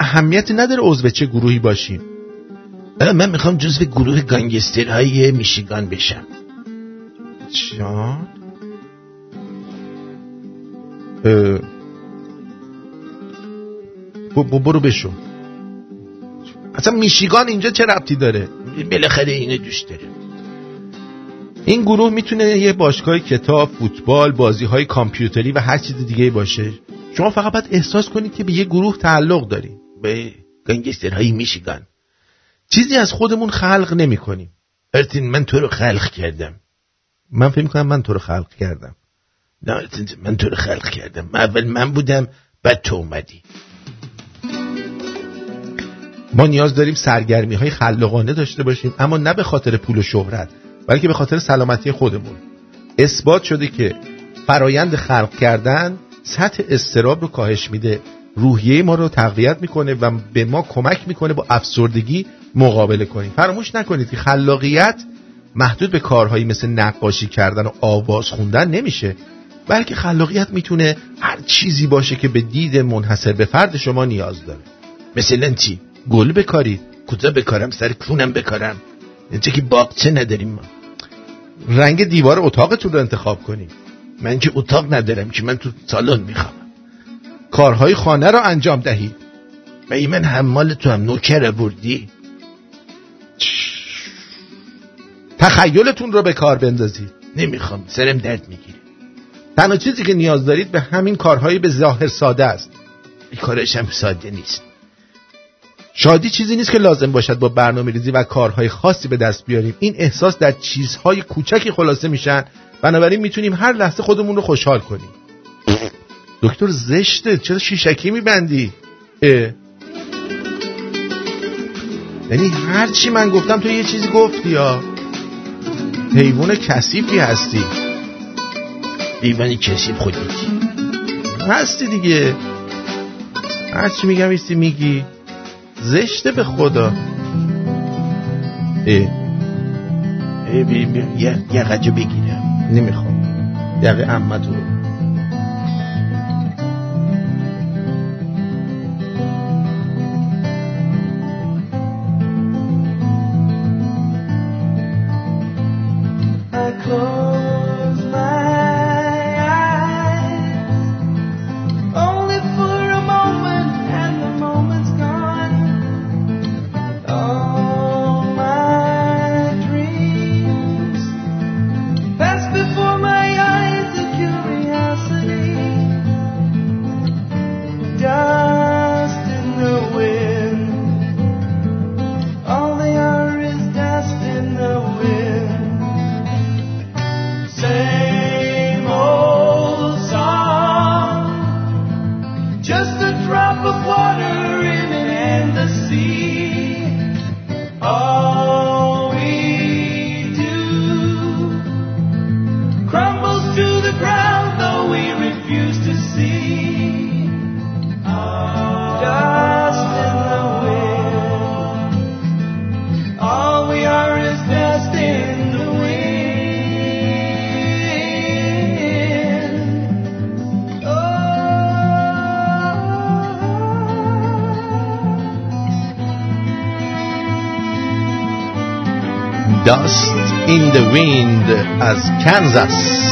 اهمیت نداره عضو چه گروهی باشیم. من می‌خوام جزو گروه گانگسترهای میشیگان بشم. جان برو بشو. اصلا میشیگان اینجا چه ربطی داره؟ بالاخره اینه دوست داره این گروه می‌تونه یه باشگاه کتاب، فوتبال، بازی های کامپیوتری و هر چیز دیگه باشه. شما فقط باید احساس کنید که به یه گروه تعلق داری به گنگسترهای میشیگان. چیزی از خودمون خلق نمی کنیم ارتین من تو رو خلق کردم. من فکر کنم من تو رو خلق کردم. نه من تو رو خلق کردم. اول من بودم بعد تو اومدی. ما نیاز داریم سرگرمی های خلاقانه داشته باشیم اما نه به خاطر پول و شهرت بلکه به خاطر سلامتی خودمون. اثبات شده که فرایند خلق کردن سطح استراب رو کاهش میده. روحیه ما رو تقویت می‌کنه و به ما کمک می‌کنه با افسردگی مقابله کنیم. فراموش نکنید که خلاقیت محدود به کارهایی مثل نقاشی کردن و آواز خوندن نمیشه. بلکه خلاقیت می‌تونه هر چیزی باشه که به دید منحصر به فرد شما نیاز داره. مثلا چی؟ گل بکارید کجا بکارم سر کونم بکارم. اینجا که باغچه نداریم ما. رنگ دیوار اتاقتون رو انتخاب کنیم. من که اتاق ندارم که من تو سالن می‌خوام. کارهای خانه رو انجام دهید و ای من حمال تو هم نوکر بردی؟ تخیلتون رو به کار بندازید. نمی‌خوام سرم درد می‌گیره. تنها چیزی که نیاز دارید به همین کارهایی به ظاهر ساده است. این کارش هم ساده نیست. شادی چیزی نیست که لازم باشد با برنامه ریزی و کارهای خاصی به دست بیاریم. این احساس در چیزهای کوچکی خلاصه میشن. بنابراین می‌تونیم هر لحظه خودمون رو خوشحال کنیم. دکتر زشته چرا شیشکی میبندی؟ یعنی هر چی من گفتم تو یه چیزی گفتی یا حیوان کثیفی هستی. حیوان کثیف خودیتی هستی دیگه. هر چی میگم ایستی میگی. زشته به خدا. اه اه بی بی یه یقجه بگیرم. نمی‌خوام. یقه امتو I Kansas.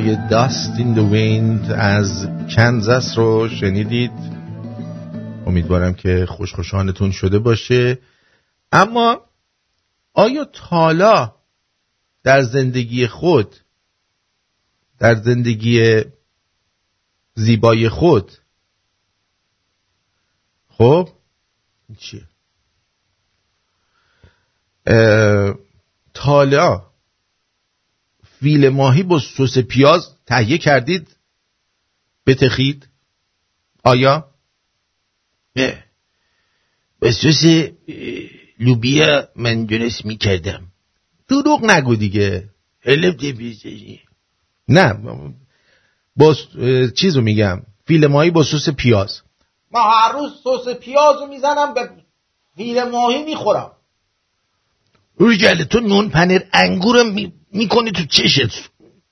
زیبای Dust in the Wind از کنزاس رو شنیدید. امیدوارم که خوشخوشانتون شده باشه. اما آیا تالا در زندگی خود در زندگی زیبای خود خب این چیه؟ تالا فیل ماهی با سس پیاز تهیه کردید بتخید آیا؟ نه به اه، لوبیا من درست می‌کردم دروغ نگو دیگه. نه با س- اه، چیزو میگم. فیل ماهی با سس پیاز. من هر روز سس پیاز رو می‌زنم به فیل ماهی می‌خورم. روشگله تو نون پنیر انگورم می... می‌کنی تو چشت.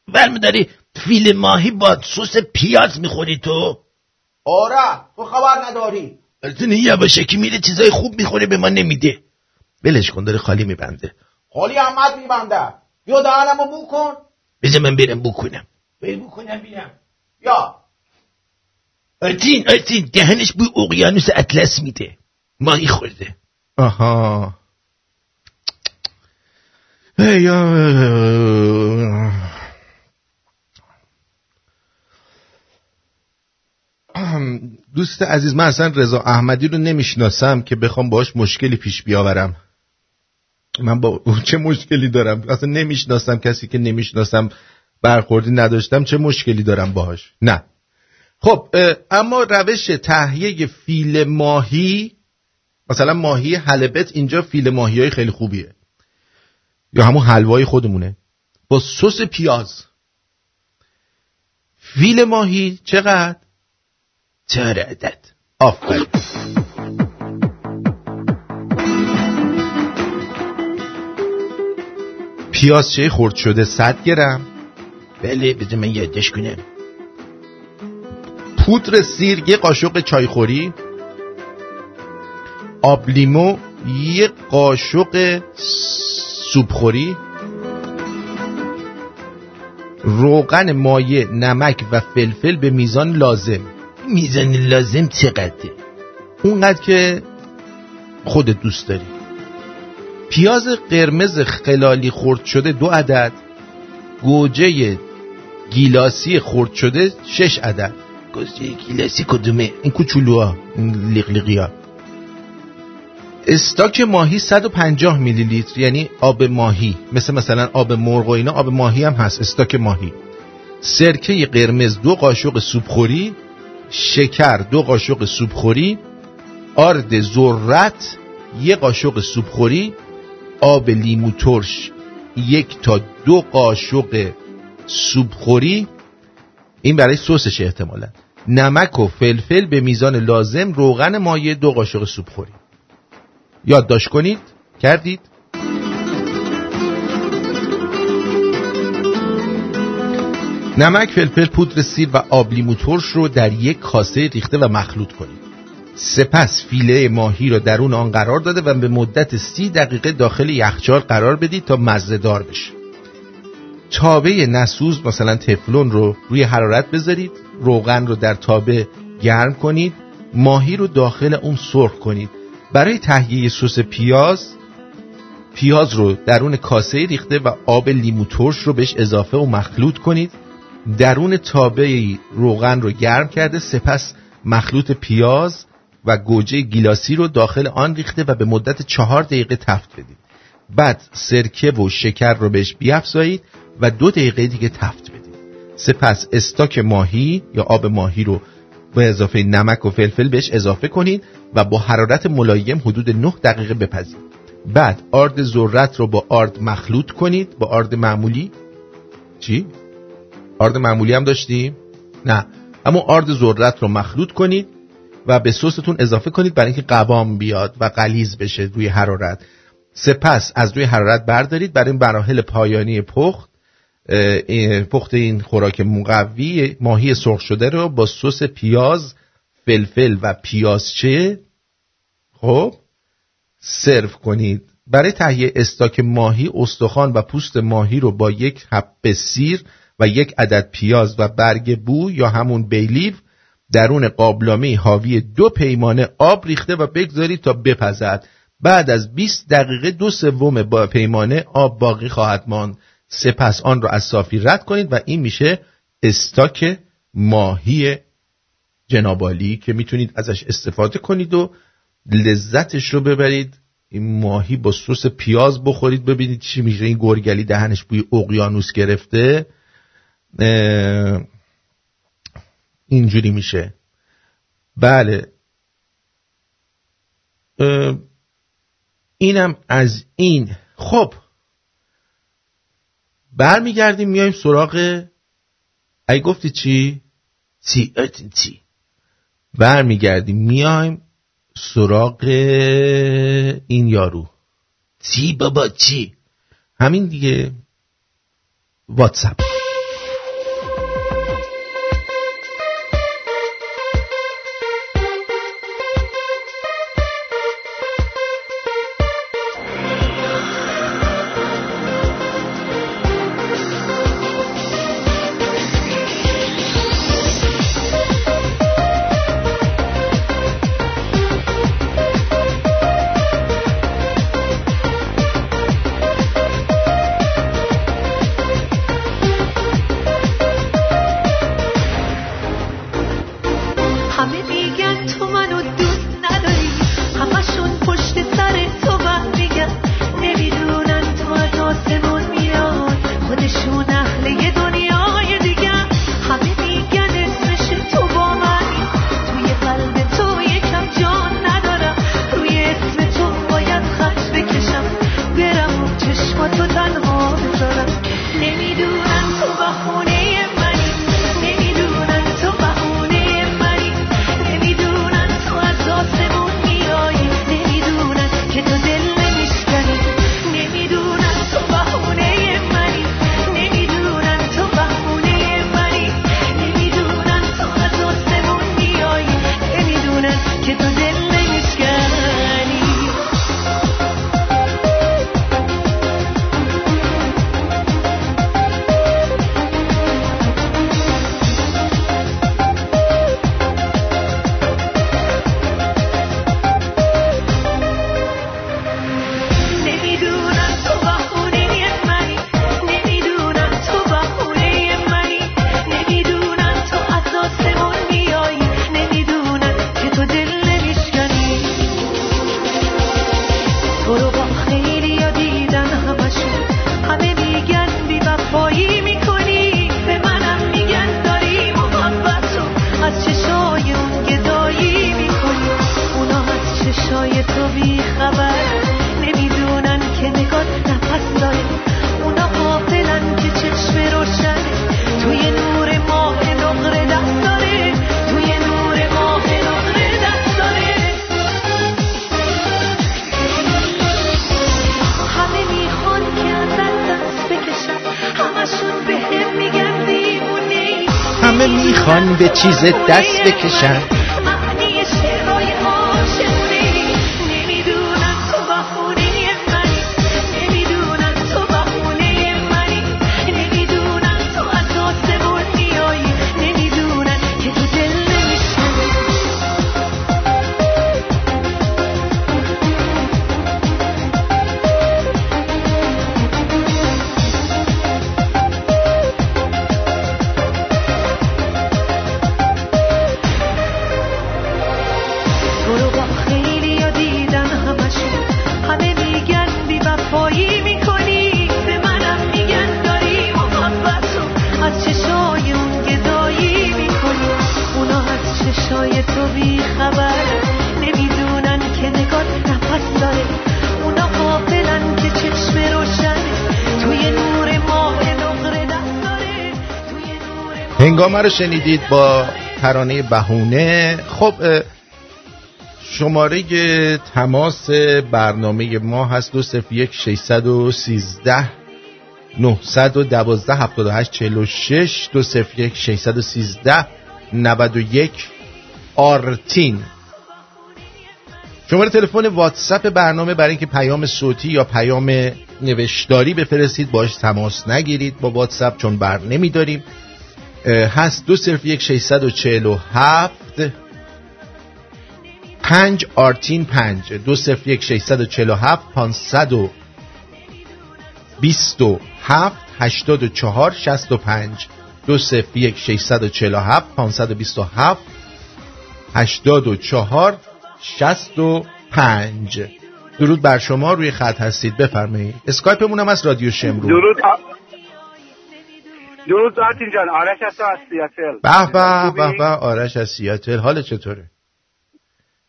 برمیداری فیل ماهی با سس پیاز می‌خوری تو؟ آره تو خبر نداری. البته یواشکی میره چیزای خوب می‌خوره به ما نمیده. بلش کن داره خالی میبنده. خالی احمد میبنده. یا دهنمو بو کن. بذار من برم بکنم. بو کنم بیرم یا. آرتین آرتین دهنش بوی اقیانوس اطلس میده. ماهی خورده. آها. ای یا دوست عزیز من اصلا رضا احمدی رو نمی‌شناسم که بخوام باش مشکلی پیش بیاورم. من با چه مشکلی دارم؟ اصلا نمی‌شناسم کسی که نمی‌شناسم برخوردی نداشتم چه مشکلی دارم باهاش؟ نه. خب اما روش تهیه فیل ماهی مثلا ماهی حلبت اینجا فیل ماهی های خیلی خوبیه. یا همون حلوای خودمونه. با سس پیاز. فیل ماهی چقدر؟ چهار عدد آفرین. پیاز چه خورد شده؟ 100 گرم. بله بذار من یادش کنم. پودر سیر یه قاشق چایخوری. آب لیمو یه قاشق سوپخوری روغن مایع نمک و فلفل به میزان لازم. میزان لازم چقدره؟ اونقدر که خودت دوست داری. پیاز قرمز خلالی خرد شده دو عدد گوجه گیلاسی خرد شده شش عدد. گوجه گیلاسی کدومه؟ این کوچولوها این لیقلیقی ها استاک ماهی 150 میلی لیتر یعنی آب ماهی مثل مثلا آب مرغ و اینا آب ماهی هم هست استاک ماهی. سرکه قرمز دو قاشق سوپخوری شکر دو قاشق سوپخوری آرد ذرت یک قاشق سوپخوری آب لیمو ترش یک تا دو قاشق سوپخوری. این برای سسش احتمالا. نمک و فلفل به میزان لازم روغن مایع دو قاشق سوپخوری. یادداشت کنید. کردید. نمک فلفل پودر سیر و آب لیمو ترش رو در یک کاسه ریخته و مخلوط کنید. سپس فیله ماهی را درون آن قرار داده و به مدت سی دقیقه داخل یخچال قرار بدید تا مزهدار بشه. تابه نسوز مثلا تفلون رو روی حرارت بذارید. روغن رو در تابه گرم کنید. ماهی رو داخل اون سرخ کنید. برای تهیه سس پیاز پیاز رو درون کاسه ریخته و آب لیمو ترش رو بهش اضافه و مخلوط کنید. درون تابه روغن رو گرم کرده سپس مخلوط پیاز و گوجه گیلاسی رو داخل آن ریخته و به مدت چهار دقیقه تفت بدید. بعد سرکه و شکر رو بهش بیافزایید و دو دقیقه دیگه تفت بدید. سپس استاک ماهی یا آب ماهی رو به اضافه نمک و فلفل بهش اضافه کنید و با حرارت ملایم حدود 9 دقیقه بپزید. بعد آرد ذرت رو با آرد مخلوط کنید. با آرد معمولی. چی؟ آرد معمولی هم داشتیم؟ نه. اما آرد ذرت رو مخلوط کنید و به سستون اضافه کنید برای اینکه قوام بیاد و غلیظ بشه روی حرارت. سپس از روی حرارت بردارید. برای مراحل پایانی پخت پخت این خوراک مقوی ماهی سرخ شده رو با سس پیاز فلفل و پیازچه خب سرو کنید. برای تهیه استاک ماهی استخوان و پوست ماهی رو با یک حب سیر و یک عدد پیاز و برگ بو یا همون بیلیو درون قابلمه حاوی دو پیمانه آب ریخته و بگذارید تا بپزد. بعد از 20 دقیقه دو سوم با پیمانه آب باقی خواهد ماند. سپس آن را از صافی رد کنید و این میشه استاک ماهی جنابالی که می‌تونید ازش استفاده کنید و لذتش رو ببرید. این ماهی با سس پیاز بخورید ببینید چی میشه. این گرگلی دهنش بوی اقیانوس گرفته. اینجوری میشه. بله. اینم از این. خب برمیگردیم میایم سراغ ای گفتی چی؟ چی؟ چی؟ برمیگردیم میایم سراغ این یارو. چی بابا؟ چی؟ همین دیگه. واتساپ. به چیز دست بکشن. هنگامه رو شنیدید با ترانه بهونه. خب شماره تماس برنامه ما هست دو صفر یک ششصد و سیزده 912 78 46 دو صفر یک 613 91 آرتین. شماره تلفن واتساپ برنامه برای اینکه پیام صوتی یا پیام نوشتاری بفرستید باش تماس نگیرید با واتساپ چون بر نمیداریم. هست. دو صرف یک 647 پنج آرتین پنج. دو صرف یک 647 500 و بیست و هفت. هشتاد و چهار شست و پنج. دو صفر یک ششصد و چهل و هفت. پانصد و بیست و هفت. هشتاد و چهار شست و پنج. درود بر شما. روی خط هستید. بفرمایید. اسکایپمون هم از رادیو شمرون. درود. درود آرتین جان. آرش هستم از سیاتل. به به به به آرش از سیاتل. حال چطوره؟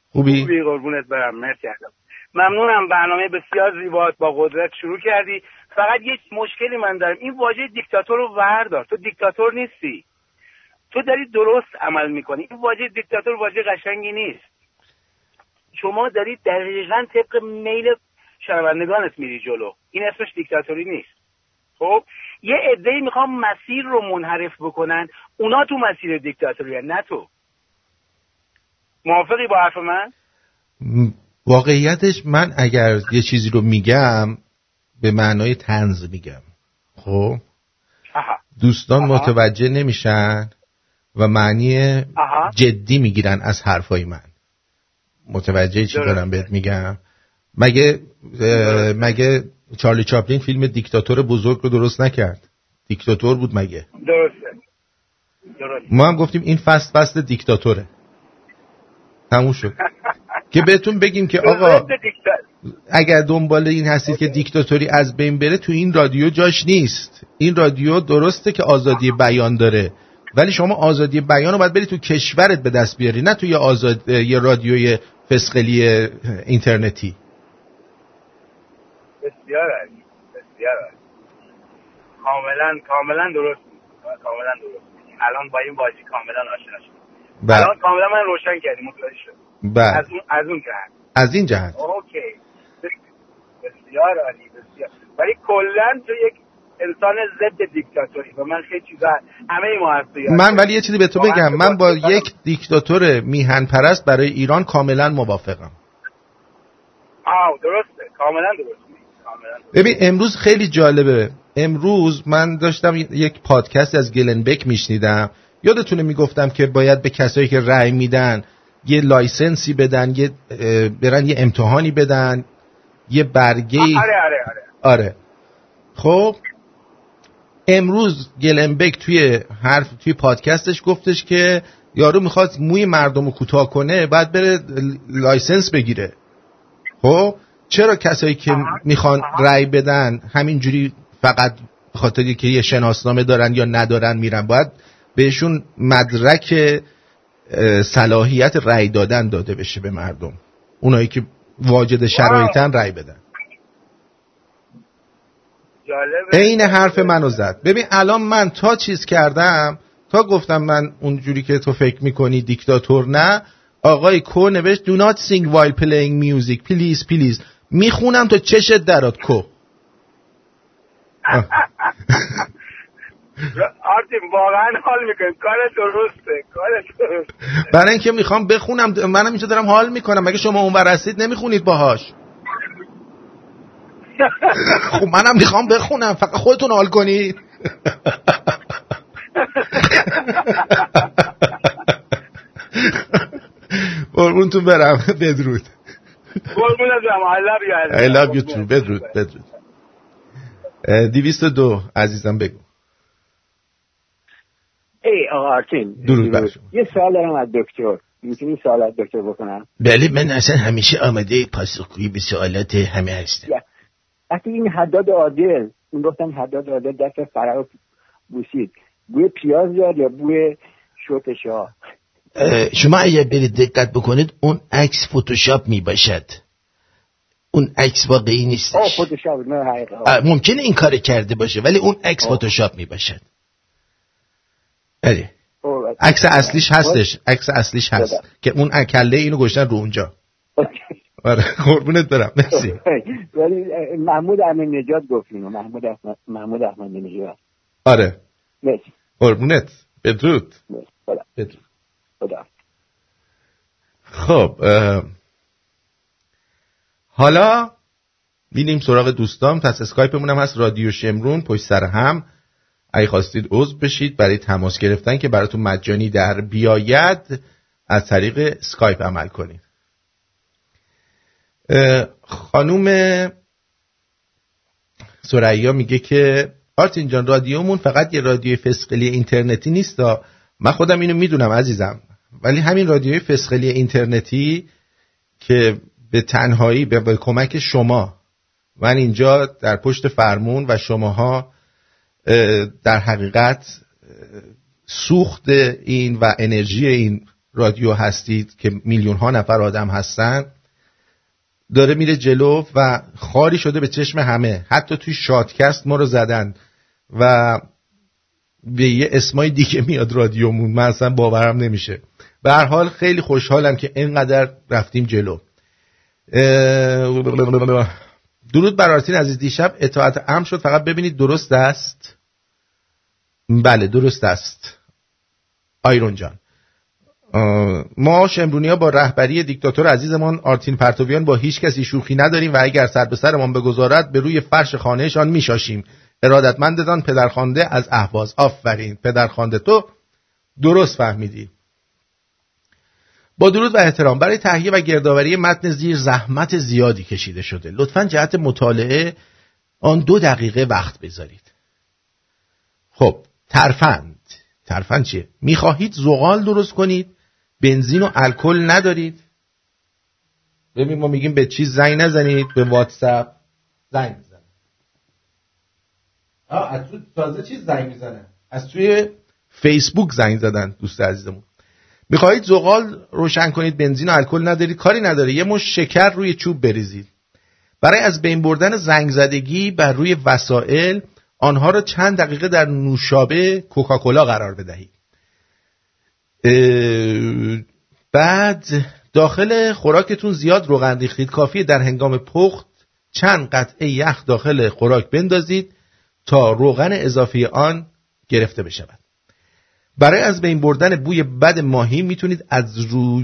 خوبی؟ خوبی قربونت برم. مرسی ممنونم. برنامه بسیار زیبات. با قدرت شروع کردی. فقط یک مشکلی من دارم. این واژه دیکتاتور رو وردار. تو دیکتاتور نیستی. تو داری درست عمل می‌کنی. این واژه دیکتاتور واژه قشنگی نیست. شما دارید دقیقا طبق میل شنوندگانت میری جلو. این اسمش دیکتاتوری نیست. خب یه عده می‌خوام مسیر رو منحرف بکنن اونا تو مسیر دیکتاتوری نه تو. موافقی با حرف من؟ واقعیتش من اگر یه چیزی رو میگم به معنای تنز میگم. خب؟ دوستان آها. متوجه نمیشن و معنی آها. جدی می‌گیرن از حرفای من. متوجه چی. دارم بهت میگم؟ مگه مگه چارلی چاپلین فیلم دیکتاتور بزرگ رو درست نکرد. دیکتاتور بود مگه؟ درسته. درسته. ما هم گفتیم این فصل فصل دیکتاتوره. تموم شد. که بهتون بگیم که آقا اگر دنبال این هستید که دیکتاتوری از بین بره تو این رادیو جاش نیست. این رادیو درسته که آزادی بیان داره. ولی شما آزادی بیان رو باید بری تو کشورت به دست بیاری نه تو یه, آزاد... یه رادیوی فسقلی اینترنتی. بسیار عالی. بسیار عالی. کاملا کاملا درست. کاملا درست. الان با این بازی کاملا آشنا شد. بله. الان کاملا من روشن کردی متوجه شد. بله. از اون از اون جهت. از این جهت. اوکی. بس- بسیار عالی بسیار. ولی کلا تو یک انسان ضد دیکتاتوری. و من خیلی چیزا همه ما من. ولی یه چیزی به تو بگم. من با یک دیکتاتور میهن پرست برای ایران کاملا موافقم. آه درسته. کاملا درست میگی. کاملا درست. ببین امروز خیلی جالبه. امروز من داشتم یک پادکست از Glenn Beck میشنیدم. یادتونه می‌گفتم که باید به کسایی که رأی میدن یه license ی بدن یه برن یه امتحانی بدن یه برگه. آره آره آره. آره. خب امروز Glenn Beck توی حرف توی پادکستش گفتش که یارو می‌خواد موی مردم رو کوتاه کنه بعد بره license بگیره. خب چرا کسایی که می‌خوان رأی بدن همینجوری فقط خاطر که یه شناسنامه دارن یا ندارن میرن؟ باید بهشون مدرک صلاحیت رأی دادن داده بشه به مردم. اونایی که واجد شرایطن رأی بدن. عین حرف منو زد. ببین الان من تا چیز کردم تا گفتم من اونجوری که تو فکر می‌کنی دیکتاتور نه آقای کو نوشت do not sing while playing music. Please please. می‌خونم تا چشت درات. کو. آرتین واقعا حال می‌کنیم کار درسته کار درسته. برای اینکه می‌خوام بخونم منم اینجا دارم حال می‌کنم. مگه شما اونور هستید نمی‌خونید باهاش؟ خب منم می‌خوام بخونم. فقط خودتون حال کنید. قربونتون برم. بدرود. قربونت برم I love you I love you too. بدرود بدرود. و دو عزیزم بگو. ای آقا آرتین. درود بر. یه سوال دارم از دکتر. می‌تونی سوال از دکتر بکنم؟ بله من اصلا همیشه آماده پاسخگویی به سوالات همه هستم. وقتی این حداد عادل این گفتم حداد عادل دست فرق بوسید. بوی پیاز داد یا بوی شوت شاه؟ اه، شما اگر برید دقت بکنید اون عکس فتوشاپ می باشد اون عکس واقعی اه، ممکنه این کار کرده باشه ولی اون عکس فتوشاپ می باشد بله. اوه، عکس اصلیش هستش. عکس اصلیش هست. که اون کله اینو گشتن رو اونجا. آره قربونت برم. مرسی. ولی محمود احمد نجات گفت اینو. محمود احمد محمود احمد نژاد. آره. مرسی. قربونت. بدرود. خدا بدرود. خب حالا بریم سراغ دوستان پس اسکایپمون هم هست. رادیو شمرون پشت سر هم. اگه خواستید عضو بشید برای تماس گرفتن که براتون مجانی در بیاید از طریق اسکایپ عمل کنید. خانوم ثریا میگه که آرتین جان رادیومون فقط یه رادیو فسقلی اینترنتی نیست. من خودم اینو می‌دونم عزیزم. ولی همین رادیوی فسقلی اینترنتی که به تنهایی به, به کمک شما من اینجا در پشت فرمون و شماها اه، در حقیقت سوخت این و انرژی این رادیو هستید که میلیون ها نفر آدم هستن داره میره جلو و خاری شده به چشم همه. حتی توی شادکست ما رو زدن و به یه اسمای دیگه میاد رادیومون. من اصلا باورم نمیشه. به هر حال خیلی خوشحالم که اینقدر رفتیم جلو. درود بر آرتین عزیز. دیشب اطاعت امر شد. فقط ببینید درست است؟ بله درست است. آیرون جان. ما شمرونی ها با رهبری دیکتاتور عزیزمان آرتین پرتویان با هیچ کسی شوخی نداریم و اگر سر به سرمان بگذارد به روی فرش خانهشان میشاشیم. ارادتمندتان پدرخوانده از اهواز. آفرین. پدرخوانده تو درست فهمیدی. با درود و احترام برای تهیه و گردآوری متن زیر زحمت زیادی کشیده شده. لطفا جهت مطالعه آن دو دقیقه وقت بذارید. خب ترفند. ترفند چیه؟ می‌خواهید زغال درست کنید؟ بنزین و الکل ندارید؟ ببین ما میگیم به چیز زنگ نزنید به واتساپ. زنگ از تو تازه چیز زنگ می‌زنه. از توی فیسبوک زنگ زدن دوست عزیزمون. می‌خواهید زغال روشن کنید بنزین و الکل ندارید کاری نداره. یه مش شکر روی چوب بریزید. برای از بین بردن زنگ زدگی بر روی وسایل آنها را چند دقیقه در نوشابه کوکاکولا قرار بدهید. بعد داخل خوراکتون زیاد روغن ریختید کافیه در هنگام پخت چند قطعه یخ داخل خوراک بندازید. تا روغن اضافی آن گرفته بشود. برای از بین بردن بوی بد ماهی می‌تونید از رو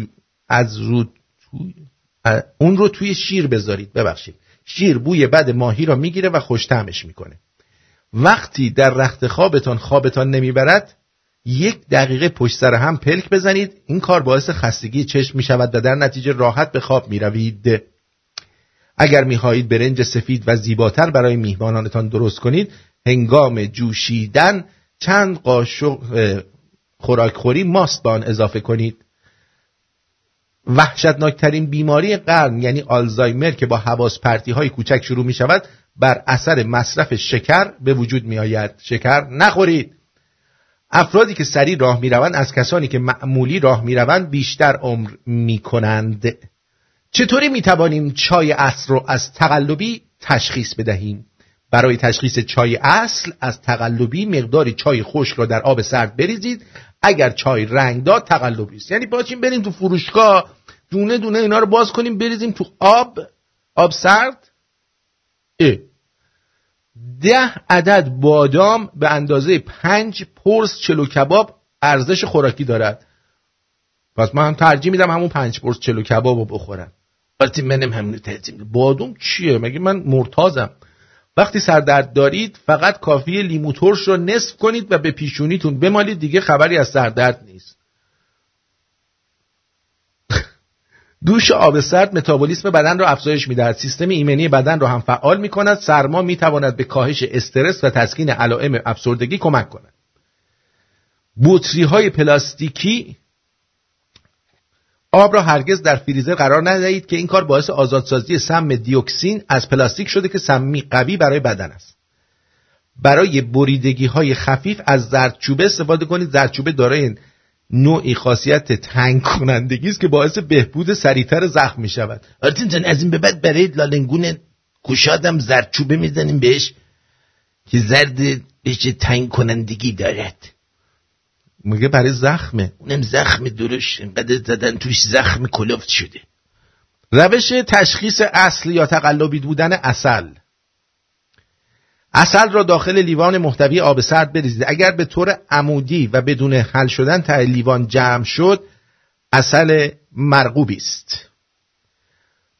از رو اون رو توی شیر بذارید. ببخشید. شیر بوی بد ماهی را می‌گیره و خوشتمش می‌کنه. وقتی در رخت خوابتان خوابتان نمی‌برد یک دقیقه پشت سر هم پلک بزنید. این کار باعث خستگی چشم می‌شود و در نتیجه راحت به خواب می‌روید. اگر می‌خواهید برنج سفید و زیباتر برای میهمانانتان درست کنید هنگام جوشیدن چند قاشق خوراکخوری ماست به آن اضافه کنید. وحشتناکترین بیماری قرن یعنی آلزایمر که با حواس پرتی های کوچک شروع می شود بر اثر مصرف شکر به وجود می آید شکر نخورید. افرادی که سریع راه می روند از کسانی که معمولی راه می روند بیشتر عمر می کنند چطوری می توانیم چای اصل رو از تقلبی تشخیص بدهیم؟ برای تشخیص چای اصل از تقلبی مقداری چای خشک را در آب سرد بریزید. اگر چای رنگ داد تقلبی است. یعنی پاچیم بریم تو فروشگاه دونه دونه اینا رو باز کنیم بریزیم تو آب آب سرد. اه. ده عدد بادام به اندازه پنج پرس چلو کباب ارزش خوراکی دارد. پس من هم ترجیح میدم همون پنج پرس چلو کباب رو بخورم. منم ترجیح بادوم چیه؟ مگه من مرتازم. وقتی سردرد دارید فقط کافیه لیمو ترش رو نصف کنید و به پیشونیتون بمالید. دیگه خبری از سردرد نیست. دوش آب سرد متابولیسم بدن را افزایش می‌دهد. سیستم ایمنی بدن را هم فعال می کند سرما می تواند به کاهش استرس و تسکین علائم افسردگی کمک کند. بطری های پلاستیکی آب را هرگز در فریزر قرار ندهید که این کار باعث آزادسازی سم دیوکسین از پلاستیک شده که سمی قوی برای بدن است. برای بریدگی های خفیف از زردچوبه استفاده کنید. زردچوبه دارای نوعی خاصیت تنگ کنندگی است که باعث بهبود سریعتر زخم می شود آرتین از این به بعد برای لالنگون گشادم زردچوبه می‌زنیم بهش که زرد بهش تنگ کنندگی دارد. میگه برای زخمه. اونم زخم درشت اینقدر زدن توش زخم کلفت شده. روش تشخیص اصل یا تقلبی بودن اصل. اصل را داخل لیوان محتوی آب سرد بریزید. اگر به طور عمودی و بدون حل شدن ته لیوان جمع شد اصل مرغوبی است.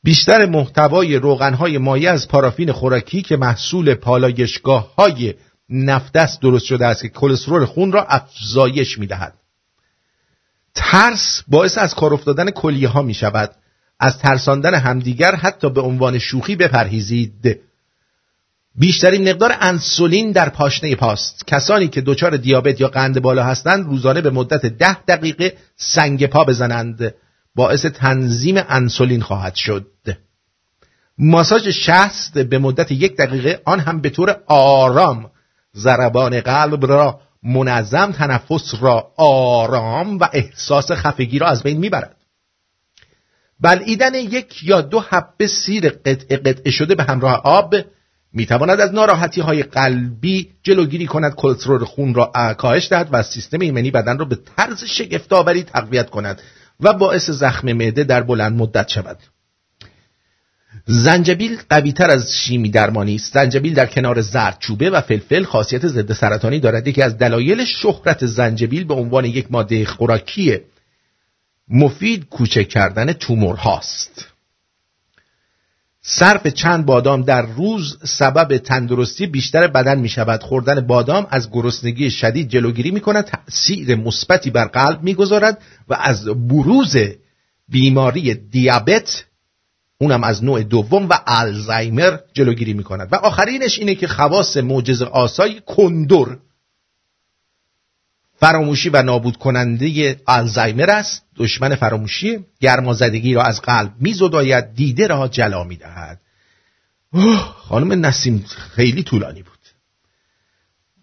بیشتر محتوای روغنهای مایع از پارافین خوراکی که محصول پالایشگاه های نفتست درست شده است که کلسترول خون را افزایش می دهد. ترس باعث از کار افتادن کلیه ها می شود. از ترساندن همدیگر حتی به عنوان شوخی بپرهیزید. بیشترین مقدار انسولین در پاشنه پاست. کسانی که دچار دیابت یا قند بالا هستند روزانه به مدت ده دقیقه سنگ پا بزنند. باعث تنظیم انسولین خواهد شد. ماساژ شست به مدت یک دقیقه آن هم به طور آرام ضربان قلب را منظم تنفس را آرام و احساس خفگی را از بین می‌برد. بلعیدن یک یا دو حبه سیر قطعه قطعه شده به همراه آب می‌تواند از ناراحتی های قلبی جلوگیری کند کلسترول خون را کاهش دهد و سیستم ایمنی بدن را به طرز شگفتآوری تقویت کند و باعث زخم معده در بلند مدت شود. زنجبیل قوی تر از شیمی درمانی است. زنجبیل در کنار زردچوبه و فلفل خاصیت ضد سرطانی دارد. یکی از دلایل شهرت زنجبیل به عنوان یک ماده خوراکی مفید کوچک کردن تومور هاست صرف چند بادام در روز سبب تندرستی بیشتر بدن می شود خوردن بادام از گرسنگی شدید جلوگیری می کند تأثیر مثبتی بر قلب می گذارد و از بروز بیماری دیابت اونم از نوع دوم و الزایمر جلوگیری می کند و آخرینش اینه که خواص معجز آسای کندر فراموشی و نابود کننده آلزایمر است. دشمن فراموشی گرمازدگی را از قلب میزداید دیده را جلا می‌دهد. خانم نسیم خیلی طولانی بود.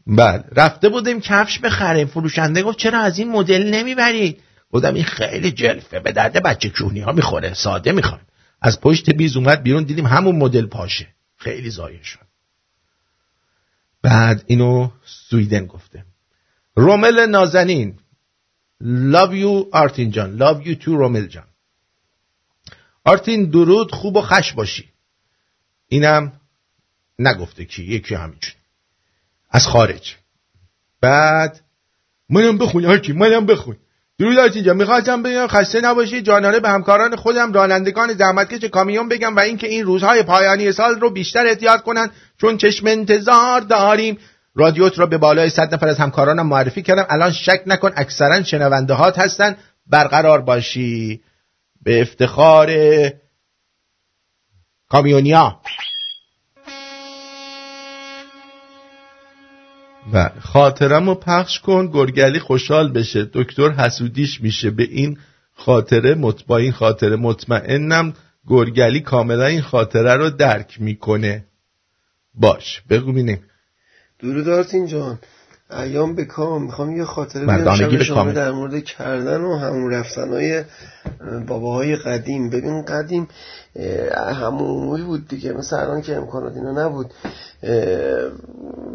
بله رفته بودیم کفش بخریم. فروشنده گفت چرا از این مدل نمی‌برید؟ گفتم این خیلی جلفه به درد بچه کونی ها می‌خوره ساده می‌خوایم از پشت بیز اومد بیرون دیدیم همون مدل پاشه. خیلی زایه شد. بعد اینو سویدن گفته. رومل نازنین love you آرتین جان love you too رومل جان. آرتین درود خوب و خش باشی. اینم نگفته کی یکی همینجون از خارج. بعد منم بخون آرتین منم بخون. درود آرتین جان. می‌خواستم بگم خسته نباشی. جانانه به همکاران خودم رانندگان زحمتکش کامیون بگم و اینکه این روزهای پایانی سال رو بیشتر احتیاط کنن چون چشم انتظار داریم. رادیوت را به بالای صد نفر از همکارانم معرفی کردم. الان شک نکن اکثرا شنونده هات هستن. برقرار باشی. به افتخار کامیونیا. و خاطرم رو پخش کن گرگلی خوشحال بشه. دکتر حسودیش میشه به این خاطره. با این خاطره مطمئنم گرگلی کاملا این خاطره رو درک می‌کنه. باش بگو بینیم. درود آرتین جان. ایام به کام. می‌خوام یه خاطره بگم شما. در مورد کردن و همون رفتن های باباهای قدیم. ببین قدیم اه، همومی بود دیگه. مثل الان که امکانات اینا نبود.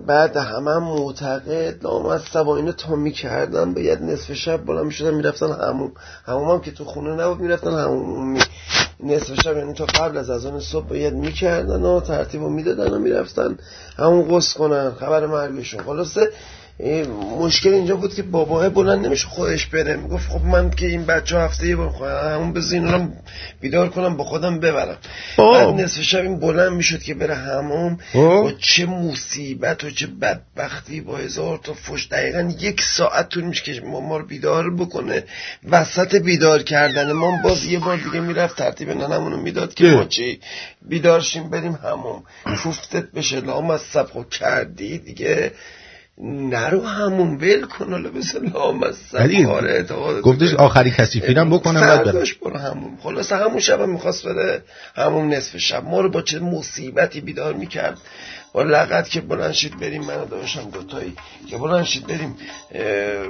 بعد همه هم معتقد لامصب و اینو تا می‌کردن باید نصف شب بلند می‌شدن می‌رفتن هموم هموم هم که تو خونه نبود می‌رفتن همومی نصف شب یعنی تا قبل از اذان صبح باید می‌کردن و ترتیب رو می‌دادن و می‌رفتن همون قصد کنن. خبر مرگشون خلاصه مشکل اینجا بود که باباه بلند نمیشه خودش بره می‌گفت خب من که این بچه هفته یه بار همون بزین رو بیدار کنم با خودم ببرم. بعد نصف شب این بلند می‌شد که بره هموم با چه مصیبت و چه بدبختی با هزار تا فش. دقیقا یک ساعت طول میشه که ما رو بیدار بکنه. وسط بیدار کردن ما باز یه بار دیگه می‌رفت ترتیب ننمونو می‌داد که ما چی؟ بیدار شیم بریم هموم کوفتت بشه لام از سبخو کردی دیگه؟ نرو همون ول کن حالا بسه لام از ولی کاره اعتقادت گفتش آخری کثیفینم بکنم بعد برم برو همون. خلاص همون شب هم می‌خواست بره همون نصف شب. ما رو با چه مصیبتی بیدار می‌کرد. با لغت که بلند شید بریم من داشتم دوتایی. که بلند شید بریم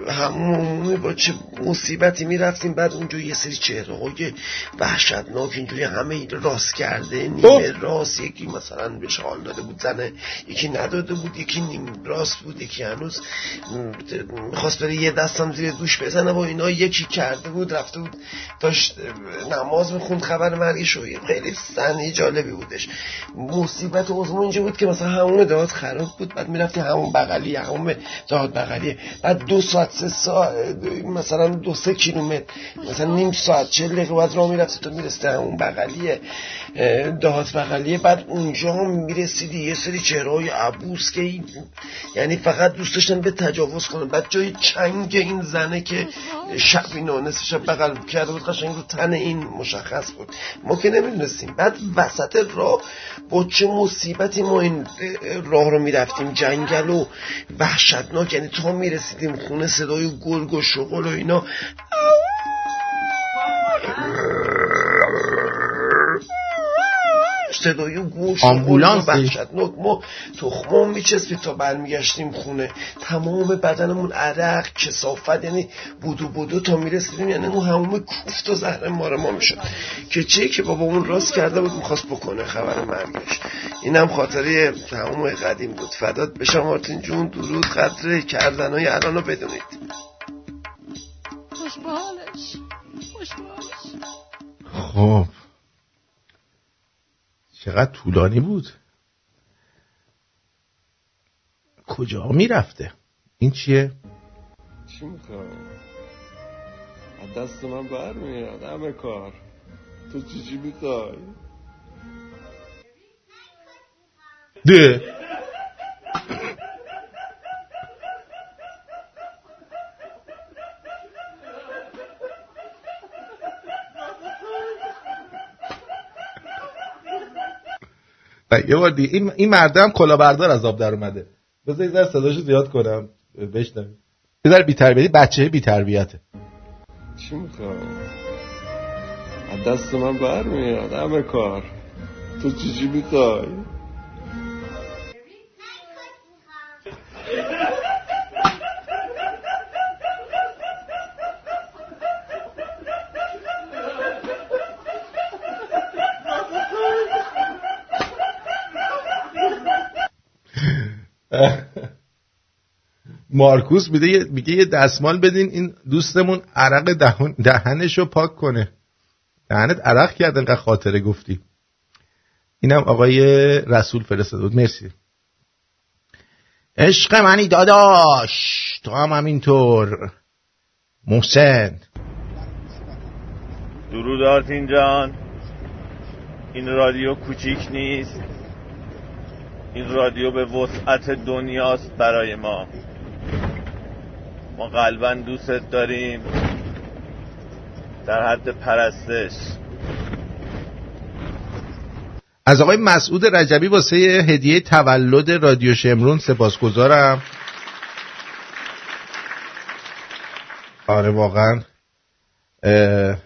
همون با چه مصیبتی می‌رفتیم بعد اونجا یه سری چهره های وحشتناک اینجوری همه این راست کرده نیمه راست یکی مثلا بهش حال داده بود زنه یکی نداده بود یکی نیم راست بود یکی هنوز می‌خواست بره یه دستم زیر دوش بزنه و اینا. یکی کرده بود رفته بود داشت نماز می‌خوند خبر مرگش خیلی صحنه جالبی بودش. مصیبت اینجا بود که مثلا همون دهات خراب بود بعد می‌رفتی همون بغلی همون دهات بغلیه. بعد دو ساعت سه ساعت مثلا دو سه کیلومتر مثلا نیم ساعت چل دقیقه بعد راه می‌رفتی تو میرسته همون بغلیه دهات بغلیه. بعد اونجا هم می‌رسیدی یه سری چهرهای عبوس که این یعنی فقط دوست داشتن به تجاوز کنن. بعد جای چنگ این زنه که شب اینو نصف شب بغل کرده بود قشنگ رو تن این مشخص بود. ما که نمی‌دونستیم. بعد وسط راه با چه مصیبتی ما این راه رو می‌رفتیم جنگل و وحشتناک یعنی تا می‌رسیدیم خونه صدای گرگ و شغل و اینا. صدای گوش آمبولانس وحشتناک. ما تخمام میچسبید تا برمیگشتیم خونه. تمام بدنمون عرق کسافت یعنی بودو بودو تا می‌رسیدیم یعنی اون هموم کوفت و زهر مار ما می‌شد. که چه که بابامون راست کرده بود می‌خواست بکنه خبر مرگش این هم خاطره تمام قدیم بود. فدات بشم مارتین جون. درود قدر کردن های الان رو بدونید. خوش به حالش خوش به حالش خب. چقدر طولانی بود. کجا می‌رفته؟ این چیه؟ چی می‌خوای؟ از دست من برمیاد همه کار. تو چی چی می‌خوای؟ ده. و یه بار دیگه این, این مردم کلاهبردار از آب در اومده. بذار یه صداشو زیاد کنم. بشنویم. یه ذره بی‌تربیتی بچه بی‌تربیته. چی می‌خوای؟ از دست من برمیاد همه کار. تو چی چی می‌خوای؟ مارکوس میگه یه- میگه یه دستمال بدین این دوستمون عرق دهن دهنشو پاک کنه. دهنت عرق کرد انقدر خاطره گفتی. اینم آقای رسول فرستاده بود. مرسی. عشق منی داداش تو هم همینطور. محسن. درود آرتین جان. این رادیو کوچیک نیست. این رادیو به وسعت دنیاست برای ما. ما قلبا دوستت داریم. در حد پرستش. از آقای مسعود رجبی واسه هدیه تولد رادیو شمرون سپاسگزارم. آره واقعا اه،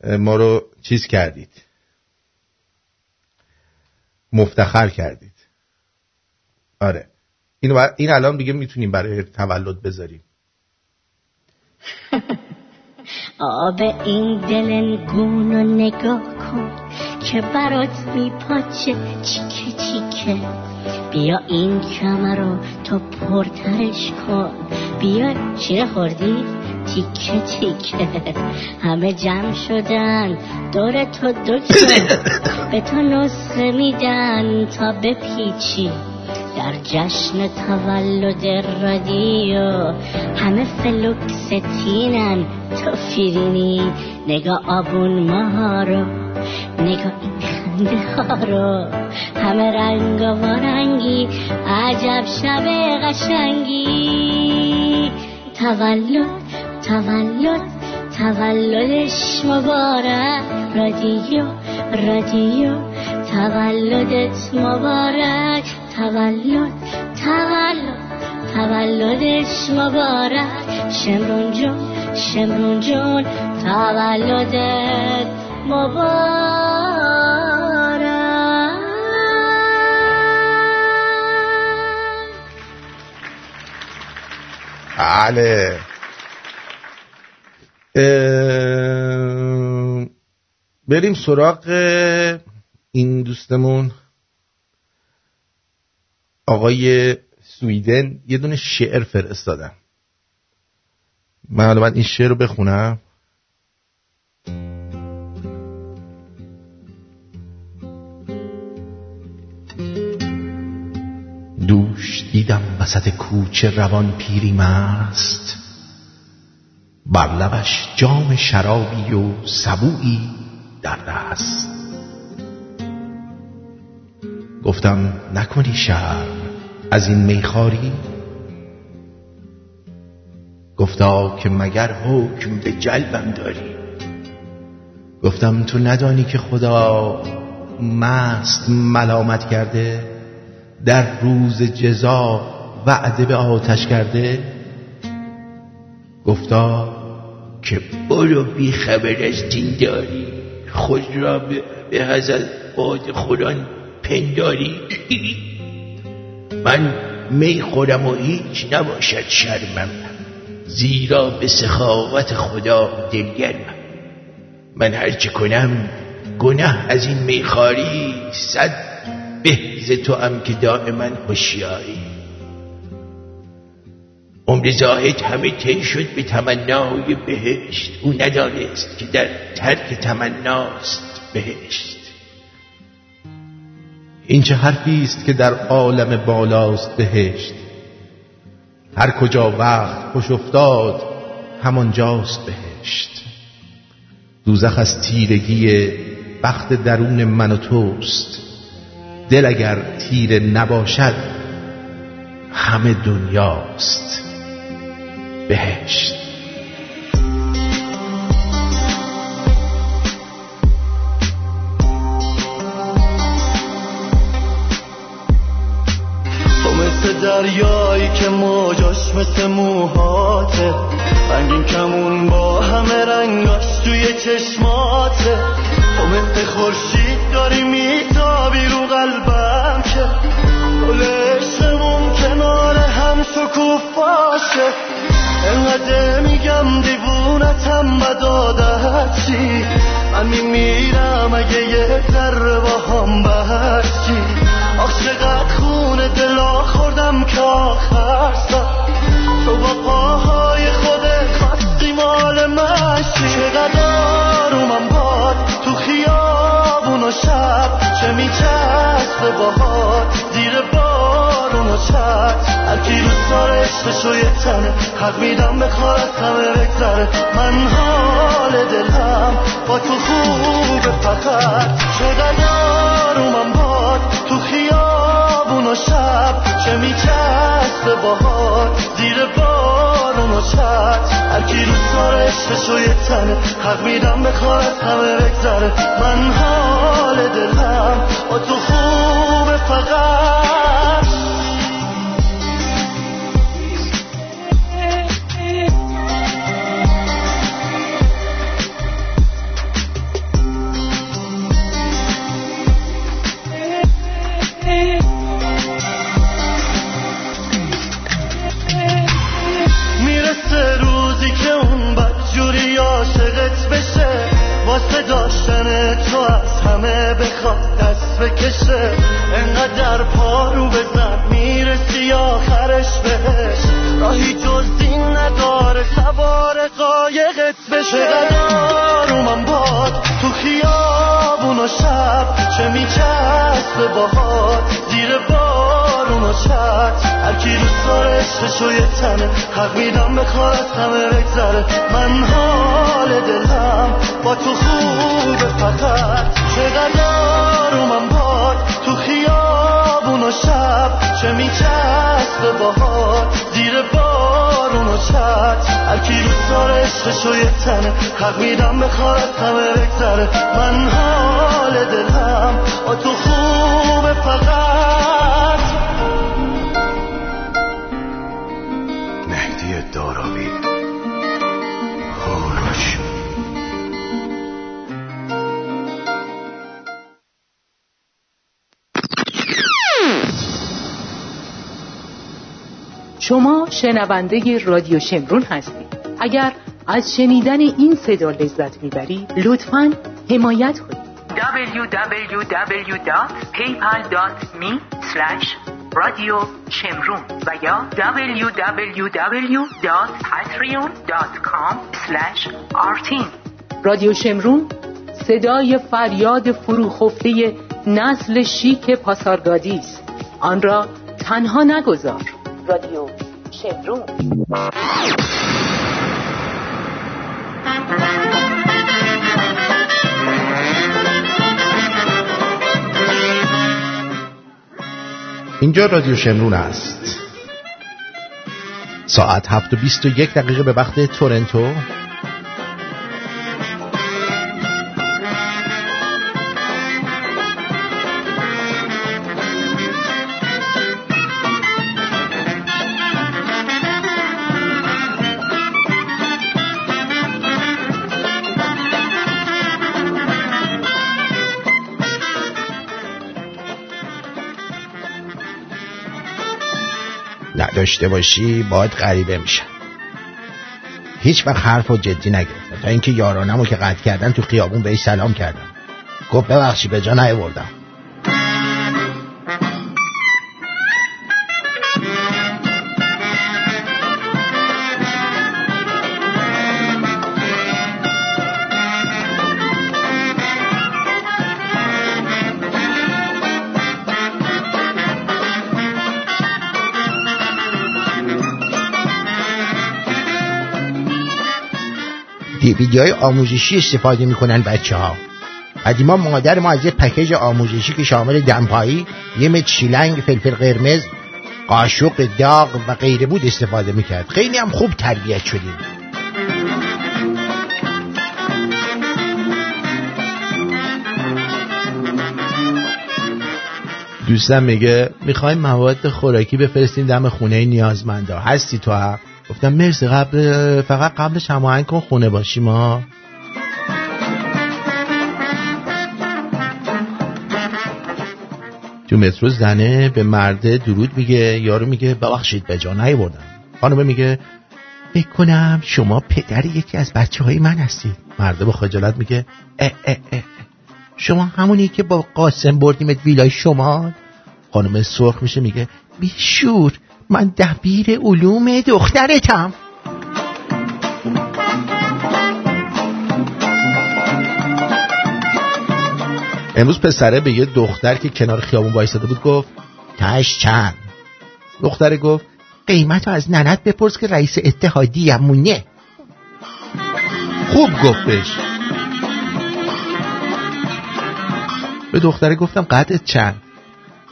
اه، ما رو چیز کردید. مفتخر کردید. آره. اینو بر- این الان دیگه می‌تونیم برای تولد بذاریم. آب این دلنگون رو نگاه کن که برات میپاچه چیکه چیکه. بیا این کمر رو تو پرترش کن. بیا چیره خوردی؟ تیکه تیکه. همه جمع شدن دور تو دکتر به تو نسخه میدن تا بپیچی. در جشن تولد رادیو همه فلوکستینن تو فیرینی نگاه آبون ماها رو نگاه این خنده ها رو همه رنگ و رنگی عجب شب قشنگی. تولد تولد تولدش مبارک. رادیو رادیو تولدت مبارک. تولد تولد تولدش مبارک. شمرون جون شمرون جون تولدت مبارک. بله. بریم سراغ این دوستمون. آقای سویدن یه دونه شعر فرستادن. من حالا این شعر رو بخونم. دوش دیدم وسط کوچه روان پیری مست بر لبش جام شرابی و سبویی در دست. گفتم نکنی شرم. از این میخاری گفتا که مگر حکم به جلبم داری؟ گفتم تو ندانی که خدا مست ملامت کرده در روز جزا وعده به آتش کرده؟ گفتا که برو بی خبر از دین داری خود را به, به هزل باد خوران پنداری. من می خورم و هیچ نباشد شرمم زیرا به سخاوت خدا دلگرمم. من هرچه کنم گناه از این میخاری صد ز تو هم که دائما هوشیاری. عمر زاهد همه طی شد به تمنای بهشت او ندانست که در ترک تمناست بهشت. این چه حرفی است که در عالم بالاست بهشت؟ هر کجا وقت خوش افتاد همانجاست بهشت. دوزخ از تیرگی بخت درون من و توست. دل اگر تیره نباشد همه دنیاست بهشت. دریایی که موجاش مثل موهاته. رنگین کمون با همه رنگاش توی چشماته. تو مثل خورشید داری میتابی رو قلبم که. گل عشقمون کنار هم شکوف باشه. انقدر میگم دیوونتم بدادت چی؟ من میمیرم اگه یه ذره با هم بچی آخ چقدر خونه دلا خوردم که آخر تو با پاهای خودت خواستی مال مشی چقدر آرومم باد تو خیابون و شب. چه میچسبه باهات زیر بارون و چت هر کی دوست داره عشقشو یه تنه حق میدم بخواد همه بگذره. من حال دلم با تو خوبه فقط. چقدر آرومم باد تو خیابون و شب چه میچسبه باهات زیر بارون و چت هر کی دوست داره عشقشو یه تنه حق میدم بخواد همه بگذره من حال دلم با تو خوبه فقط. عاشقت بشه. واسه داشتن تو از همه بخواد دست بکشه. انقدر پارو بزن می‌رسی آخرش بهش. راهی جز این نداره سوار قایقت بشه. آرومم باد تو خیابون و شب. چه میچسبه باهات زیر بارون و چت هر کی دوست داره عشقشو یه تنه. حق میدم بخواد همه بگذره. من حال دلم با تو خوبه فقط. چقدر آرومم باد تو خیابون و شب. چه میچسبه باهات زیر بارون و چت. هر کی دوست داره عشقشو یه تنه حق میدم بخواد همه بگذره من حال دلم با تو خوبه فقط. مهدی داراوی شما شنونده رادیو شمرون هستید. اگر از شنیدن این صدا لذت می‌برید لطفا حمایت کنید. www.paypal.me رادیو شمرون و یا www.patreon.com artin. رادیو شمرون صدای فریاد فروخفته نسل شیک پاسارگادی است. آن را تنها نگذار. رادیو شمرون اینجا رادیو شمرون است. ساعت هفت و بیست و یک دقیقه به وقت تورنتو. نداشته باشی باید غریبه میشن هیچ وقت حرف و جدی نگرفتم تا اینکه یارانمو که قطع کردن تو خیابون بهش سلام کردم. گفت ببخشی به جا نیاوردم. دیویدی های آموزشی استفاده می‌کنن بچه ها قدیما مادر ما از یه پکیج آموزشی که شامل دمپایی یه مت شیلنگ فلفل قرمز قاشق داغ و غیره بود استفاده می‌کرد. خیلی هم خوب تربیت شدیم. دوستم میگه می‌خوایم مواد خوراکی بفرستیم دم خونه نیازمندا. هستی تو هم؟ گفتم مرسی قبل فقط قبلش هماهنگ کن خونه باشیم ما تو مترو زنه به مرده درود میگه یارو میگه ببخشید به جا بردم خانمه میگه فکر کنم شما پدر یکی از بچه های من هستید. مرده با خجالت میگه اه اه اه. شما همونی که با قاسم بردیمت ویلای شما؟ خانم سرخ میشه میگه بیشور. من دبیر علوم دخترتم. امروز پسره به یه دختر که کنار خیابون وایساده بود گفت تاش چند؟ دختره گفت قیمت رو از ننت بپرس که رئیس اتحادی همونه خوب گفتش به دختره گفتم قدت چند؟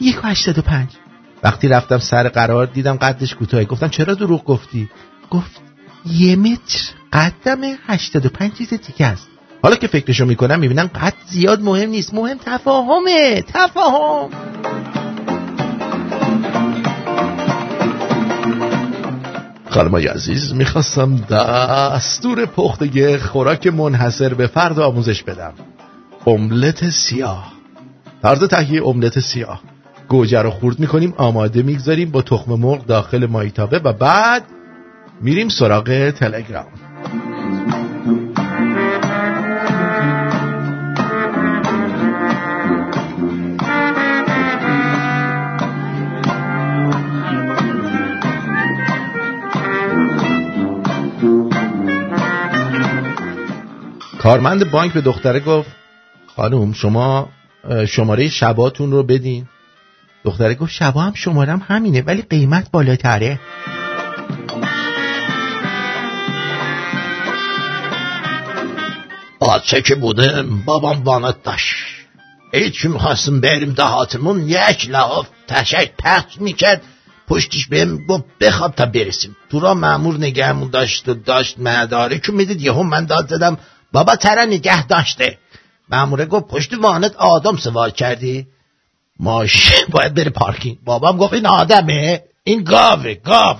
یک و هشتاد و پنج. وقتی رفتم سر قرار دیدم قدش کوتاه گفتم چرا دروغ گفتی؟ گفت یه متر. قدم هشتاد و پنج چیز دیگه است. حالا که فکرشو می‌کنم می‌بینم قد زیاد مهم نیست. مهم تفاهمه. تفاهم. خانمای عزیز می‌خواستم دستور پختگی خوراک منحصر به فرد آموزش بدم. املت سیاه. طرز تهیه املت سیاه. گوجه رو خورد می‌کنیم آماده می‌گذاریم با تخم مرغ داخل مایتابه و بعد میریم سراغ تلگرام. کارمند بانک به دختره گفت خانم شما شماره شباتون رو بدین. دختره گفت شبا هم شمارم همینه ولی قیمت بالاتره. آچه که بوده بابام وانت داشت. هیچی می‌خواستم بریم دهاتمون یک لحاف تشک پخش می‌کرد. پشتش بهم گفت بخواب تا برسیم. تو را معمور نگهمون داشت و داشت مداره که می‌دید یهو من داد دادم بابا تره نگه داشته. معموره گفت پشت وانت آدم سوار کردی؟ ماشین باید بره پارکینگ. بابام گفت این آدمه. این گاوه گاو.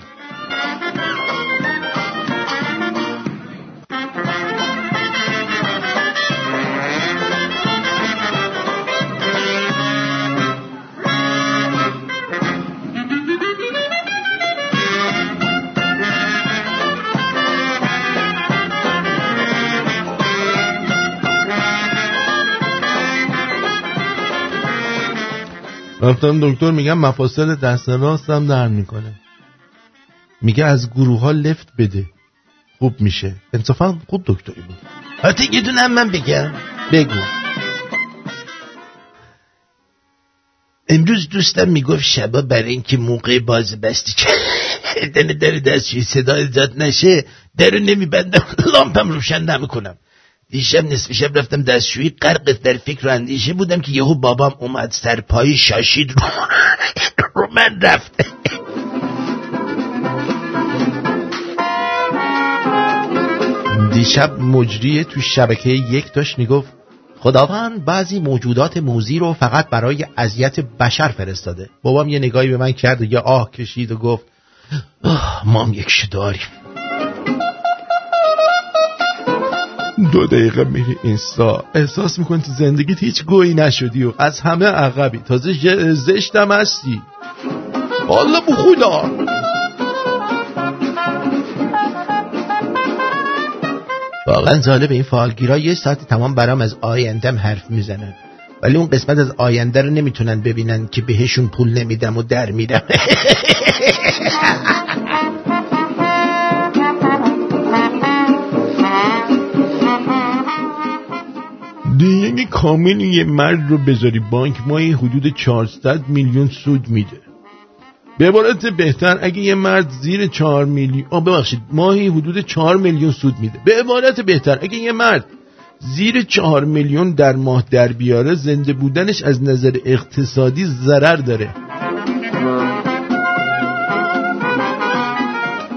رفتم دکتر میگم مفاصل دست راستم درد می‌کنه. میگه از گروه ها لفت بده. خوب میشه. انصافا خوب دکتری بود. حتی یه دونه هم من بگم. بگو. امروز دوستم می‌گفت شبا برای اینکه موقع باز بستی. کردن در دستشوی صدا ایجاد نشه. درو نمیبندم. لامپم روشن نمی‌کنم. دیشب نصف شب رفتم دستشویی غرق در فکر و اندیشه بودم که یهو بابام اومد سرپایی شاشید رو, رو من رفت. دیشب مجری تو شبکه یک داشت می‌گفت خداوند بعضی موجودات موزی رو فقط برای اذیت بشر فرستاده. بابام یه نگاهی به من کرد و یه آه کشید و گفت ما هم یک داریم دو دقیقه میری اینستا احساس می‌کنی تو زندگیت هیچ گویی نشدی و از همه عقبی. تازه زشتم هستی. والا بخودا واقعا ظالب این فعالگیرا یه ساعت تمام برام از آیندم حرف می‌زنن. ولی اون قسمت از آینده رو نمی‌تونن ببینن که بهشون پول نمیدم و در میدم. دیگه کامل یه مرد رو بذاری بانک مایی حدود 400 میلیون سود میده. به عبارت بهتر اگه یه مرد زیر چهار میلیون آه ببخشید ماهی حدود چهار میلیون سود میده. به عبارت بهتر اگه یه مرد زیر چهار میلیون در ماه در بیاره زنده بودنش از نظر اقتصادی ضرر داره.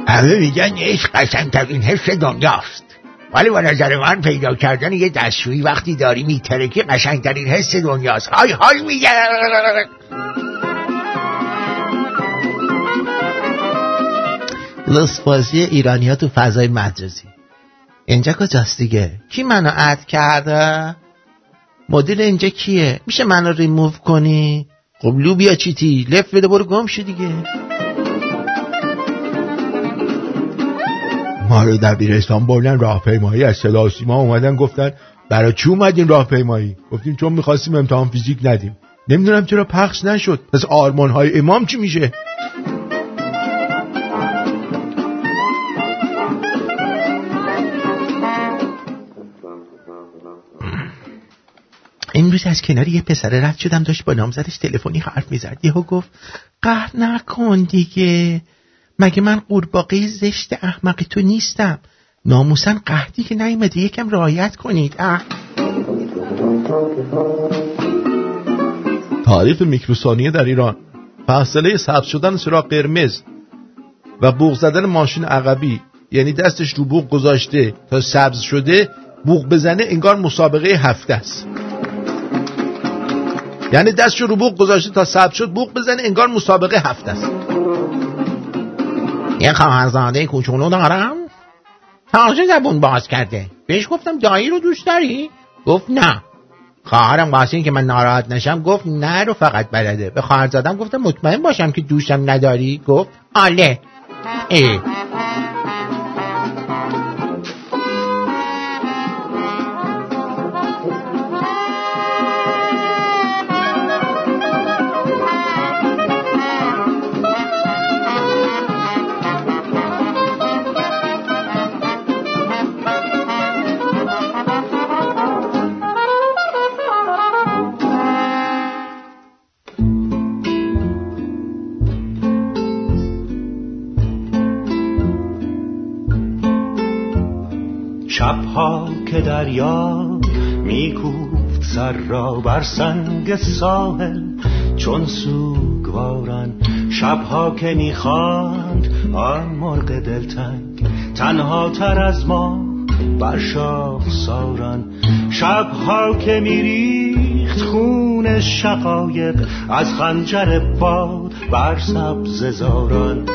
همه میگن عشق قشنگترین حس دنیاست. ولی به نظر من پیدا کردن یه دستشویی وقتی داری میترکی قشنگترین حس دنیاست. های های میگه. لسپازی ایرانی ها تو فضای مجازی اینجا کجاست دیگه؟ کی منو اد کرده؟ مدیر اینجا کیه؟ میشه منو ریموو کنی؟ خب لوبیا چیتی؟ لفت بده برو گم شو دیگه. ما رو دبیرستان بردن راهپیمایی از صدا و سیما اومدن گفتن برای چی اومدین راهپیمایی؟ گفتیم چون می‌خواستیم امتحان فیزیک ندیم. نمی‌دونم چرا پخش نشد. پس آرمان های امام چی میشه؟ امروز از کنار یه پسر رد شدم داشت با نامزدش تلفنی حرف می‌زد. یهو گفت قهر نکن دیگه. مگه من قورباغه زشت احمق تو نیستم؟ ناموسن قهدی که نیومده یکم رعایت کنید. اه. تعریف میکروثانیه در ایران. فاصله سبز شدن چراغ قرمز و بوق زدن ماشین عقبی یعنی دستش رو بوق گذاشته تا سبز شده بوق بزنه انگار مسابقه هفته است. یعنی دستش رو بوق گذاشته تا سبز شد بوق بزنه انگار مسابقه هفته است. یه خواهرزاده کوچولو دارم. تازه زبون باز کرده. بهش گفتم دایی رو دوست داری؟ گفت نه. خواهرم واسه که من ناراحت نشم گفت نه رو فقط بلده. به خواهرزادم گفتم مطمئن باشم که دوستم نداری؟ گفت آله. ای. دریا میکوفت سر را بر سنگ ساحل چون سوگواران. شبها که می‌خواند آن مرغ دلتنگ تنها تر از ما بر شاخ ساران. شبها که میریخت خون شقایق از خنجر باد بر سبز زاران.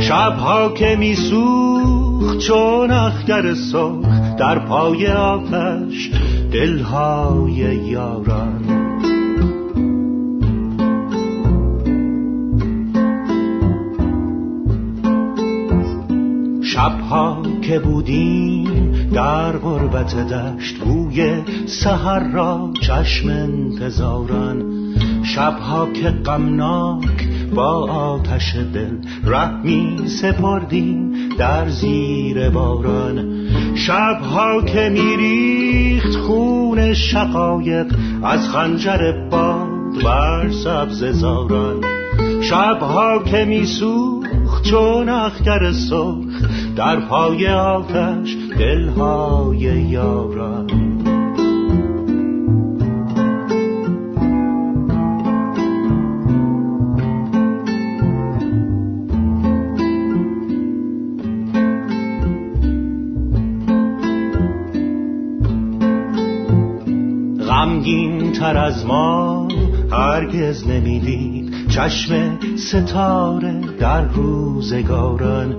شبها که میسوخت چون اخگر سرخ در پای آتش دلهای یاران. شبها که بودیم در غربت دشت بوی سهر را چشم انتظاران. شبها که غمناک با آتش دل رحمی سپردیم در زیر باران. شبها که میریخت خون شقایق از خنجر باد بر سبز زاران. شبها که میسوخت چون اخگر سرخ در پای آتش دلهای یاران. تر از ما هرگز نمی‌دید. چشم ستاره در روزگاران.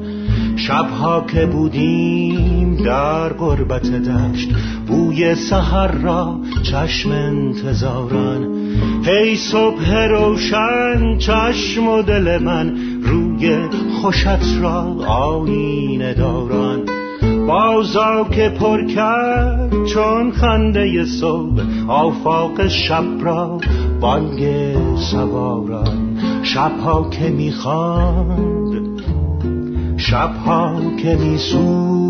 شبها که بودیم در غربت دشت بوی سحر را چشم انتظاران. هی صبح روشن چشم و دل من روی خوشت را آینه داران. بازا که پر کرد چون خنده صبح آفاق شب را بانگ سواران شبها که می‌خواند شبها که میسود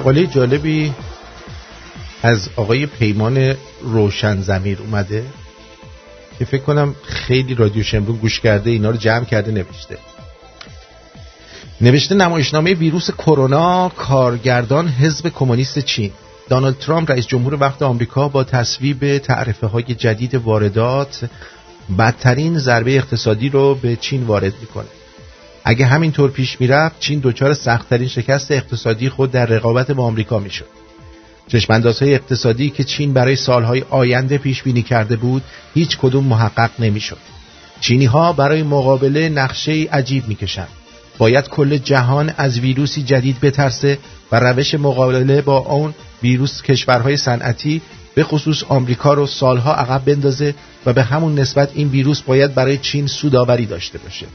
مقاله جالبی از آقای پیمان روشن زمیر اومده که فکر کنم خیلی رادیو شمرون گوش کرده اینا رو جمع کرده نوشته. نوشته نمایشنامه ویروس کرونا کارگردان حزب کمونیست چین. دانالد ترامپ رئیس جمهور وقت آمریکا با تصویب تعرفه های جدید واردات بدترین ضربه اقتصادی رو به چین وارد می‌کنه. اگه همینطور پیش می‌رفت چین دچار سختترین شکست اقتصادی خود در رقابت با آمریکا می‌شد. چشماندازهای اقتصادی که چین برای سالهای آینده پیش بینی کرده بود هیچ کدوم محقق نمی‌شد. چینی ها برای مقابله نقشه عجیب می‌کشند. باید کل جهان از ویروسی جدید بترسه و روش مقابله با اون ویروس کشورهای صنعتی به خصوص آمریکا رو سالها عقب بندازه و به همون نسبت این ویروس باید برای چین سوداوری داشته باشه.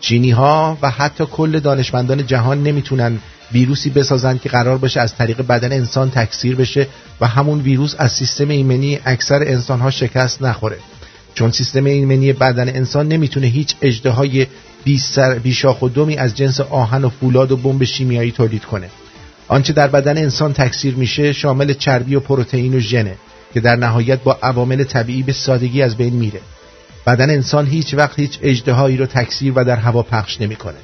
چینی ها و حتی کل دانشمندان جهان نمی‌تونن ویروسی بسازن که قرار باشه از طریق بدن انسان تکثیر بشه و همون ویروس از سیستم ایمنی اکثر انسان ها شکست نخوره. چون سیستم ایمنی بدن انسان نمی‌تونه هیچ اجدهای بیشاخ و دومی از جنس آهن و فولاد و بمب شیمیایی تولید کنه. آنچه در بدن انسان تکثیر میشه شامل چربی و پروتئین و ژنه که در نهایت با عوامل طبیعی به سادگی از بین میره. بدن انسان هیچ وقت هیچ اجدهایی رو تکثیر و در هوا پخش نمی‌کنه.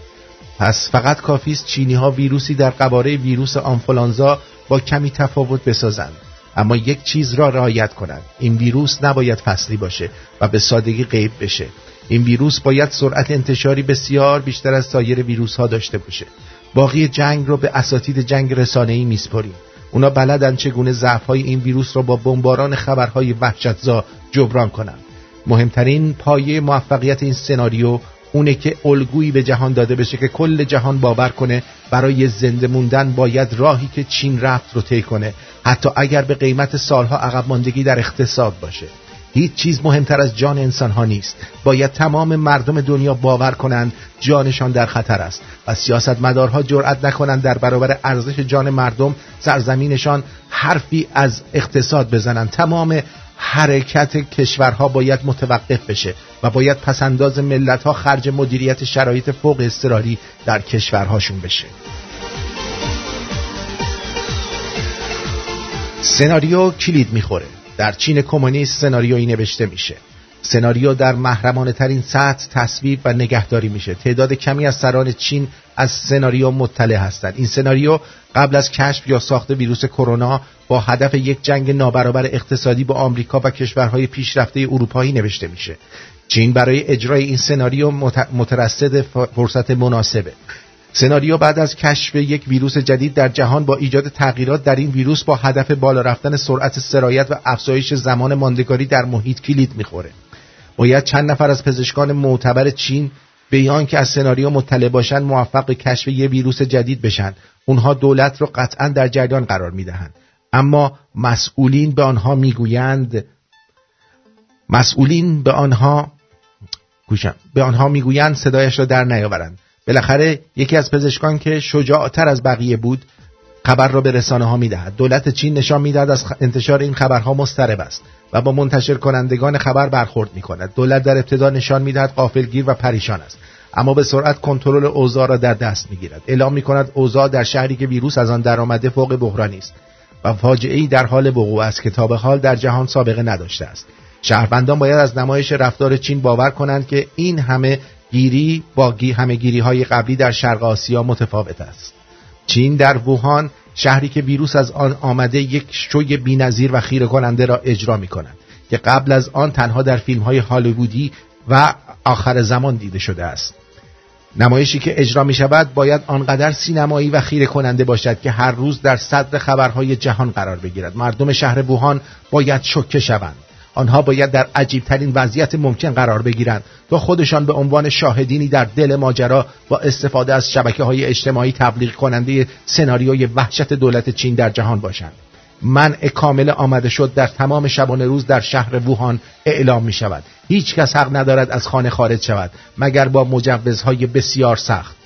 پس فقط کافی است چینی ها ویروسی در قباره ویروس آنفولانزا با کمی تفاوت بسازند. اما یک چیز را رعایت کنند. این ویروس نباید فصلی باشه و به سادگی غیب بشه. این ویروس باید سرعت انتشاری بسیار بیشتر از سایر ویروس ها داشته باشه. باقی جنگ رو به اساتید جنگ رسانه‌ای میسپریم اونا بلدن چگونه ضعف‌های این ویروس را با بمباران خبرهای وحشتزا جبران کنند. مهمترین پایه موفقیت این سناریو اونه که الگویی به جهان داده بشه که کل جهان باور کنه برای زنده موندن باید راهی که چین رفت رو طی کنه. حتی اگر به قیمت سالها عقب ماندگی در اقتصاد باشه. هیچ چیز مهمتر از جان انسان ها نیست. باید تمام مردم دنیا باور کنند جانشان در خطر است و سیاست مدارها جرأت نکنند در برابر ارزش جان مردم سرزمینشان حرفی از اقتصاد بزنند. تمام حرکت کشورها باید متوقف بشه و باید پسنداز ملت ها خرج مدیریت شرایط فوق اضطراری در کشورهاشون بشه. سناریو کلید می‌خوره. در چین کمونیست سناریویی نوشته میشه. سناریو در محرمانه ترین سطح تصویب و نگهداری میشه. تعداد کمی از سران چین از سناریو مطلع هستند. این سناریو قبل از کشف یا ساخت ویروس کرونا با هدف یک جنگ نابرابر اقتصادی با آمریکا و کشورهای پیشرفته اروپایی نوشته میشه. چین برای اجرای این سناریو مترصد فرصت مناسبه. سناریو بعد از کشف یک ویروس جدید در جهان با ایجاد تغییرات در این ویروس با هدف بالا رفتن سرعت سرایت و افزایش زمان ماندگاری در محیط کلید می‌خوره. باید چند نفر از پزشکان معتبر چین به که از سناریو مطلع باشند موفق به کشف یک ویروس جدید بشن. اونها دولت رو قطعا در جریان قرار می‌دهند. اما مسئولین به آنها می‌گویند مسئولین به آنها گوشم به آنها می‌گویند صدایش را در نیاورند. بالاخره یکی از پزشکان که شجاعتر از بقیه بود خبر را به رسانه ها می‌دهد. دولت چین نشان می‌دهد از انتشار این خبرها مضطرب است و با منتشر کنندگان خبر برخورد می کند دولت در ابتدا نشان می‌دهد غافلگیر و پریشان است اما به سرعت کنترل اوضاع را در دست می‌گیرد. اعلام می کند اوضاع در شهری که ویروس از آن درآمده فوق بحرانی است و فاجعه در حال وقوع است که تا به حال در جهان سابقه نداشته است. شهروندان باید از نمایش رفتار چین باور کنند که این همه گیری با همه گیری های قبلی در شرق آسیا متفاوت است. چین در ووهان شهری که ویروس از آن آمده یک شوی بینظیر و خیره کننده را اجرا می کنند که قبل از آن تنها در فیلم های هالیوودی و آخر زمان دیده شده است. نمایشی که اجرا می شود باید آنقدر سینمایی و خیره کننده باشد که هر روز در صدر خبرهای جهان قرار بگیرد. مردم شهر ووهان باید شکه شوند. آنها باید در عجیبترین وضعیت ممکن قرار بگیرند تا خودشان به عنوان شاهدینی در دل ماجرا با استفاده از شبکه های اجتماعی تبلیغ کننده سناریوی وحشت دولت چین در جهان باشند. منع کامل آمده شد در تمام شبانه روز در شهر ووهان اعلام می شود هیچ کس حق ندارد از خانه خارج شود مگر با مجوزهای بسیار سخت.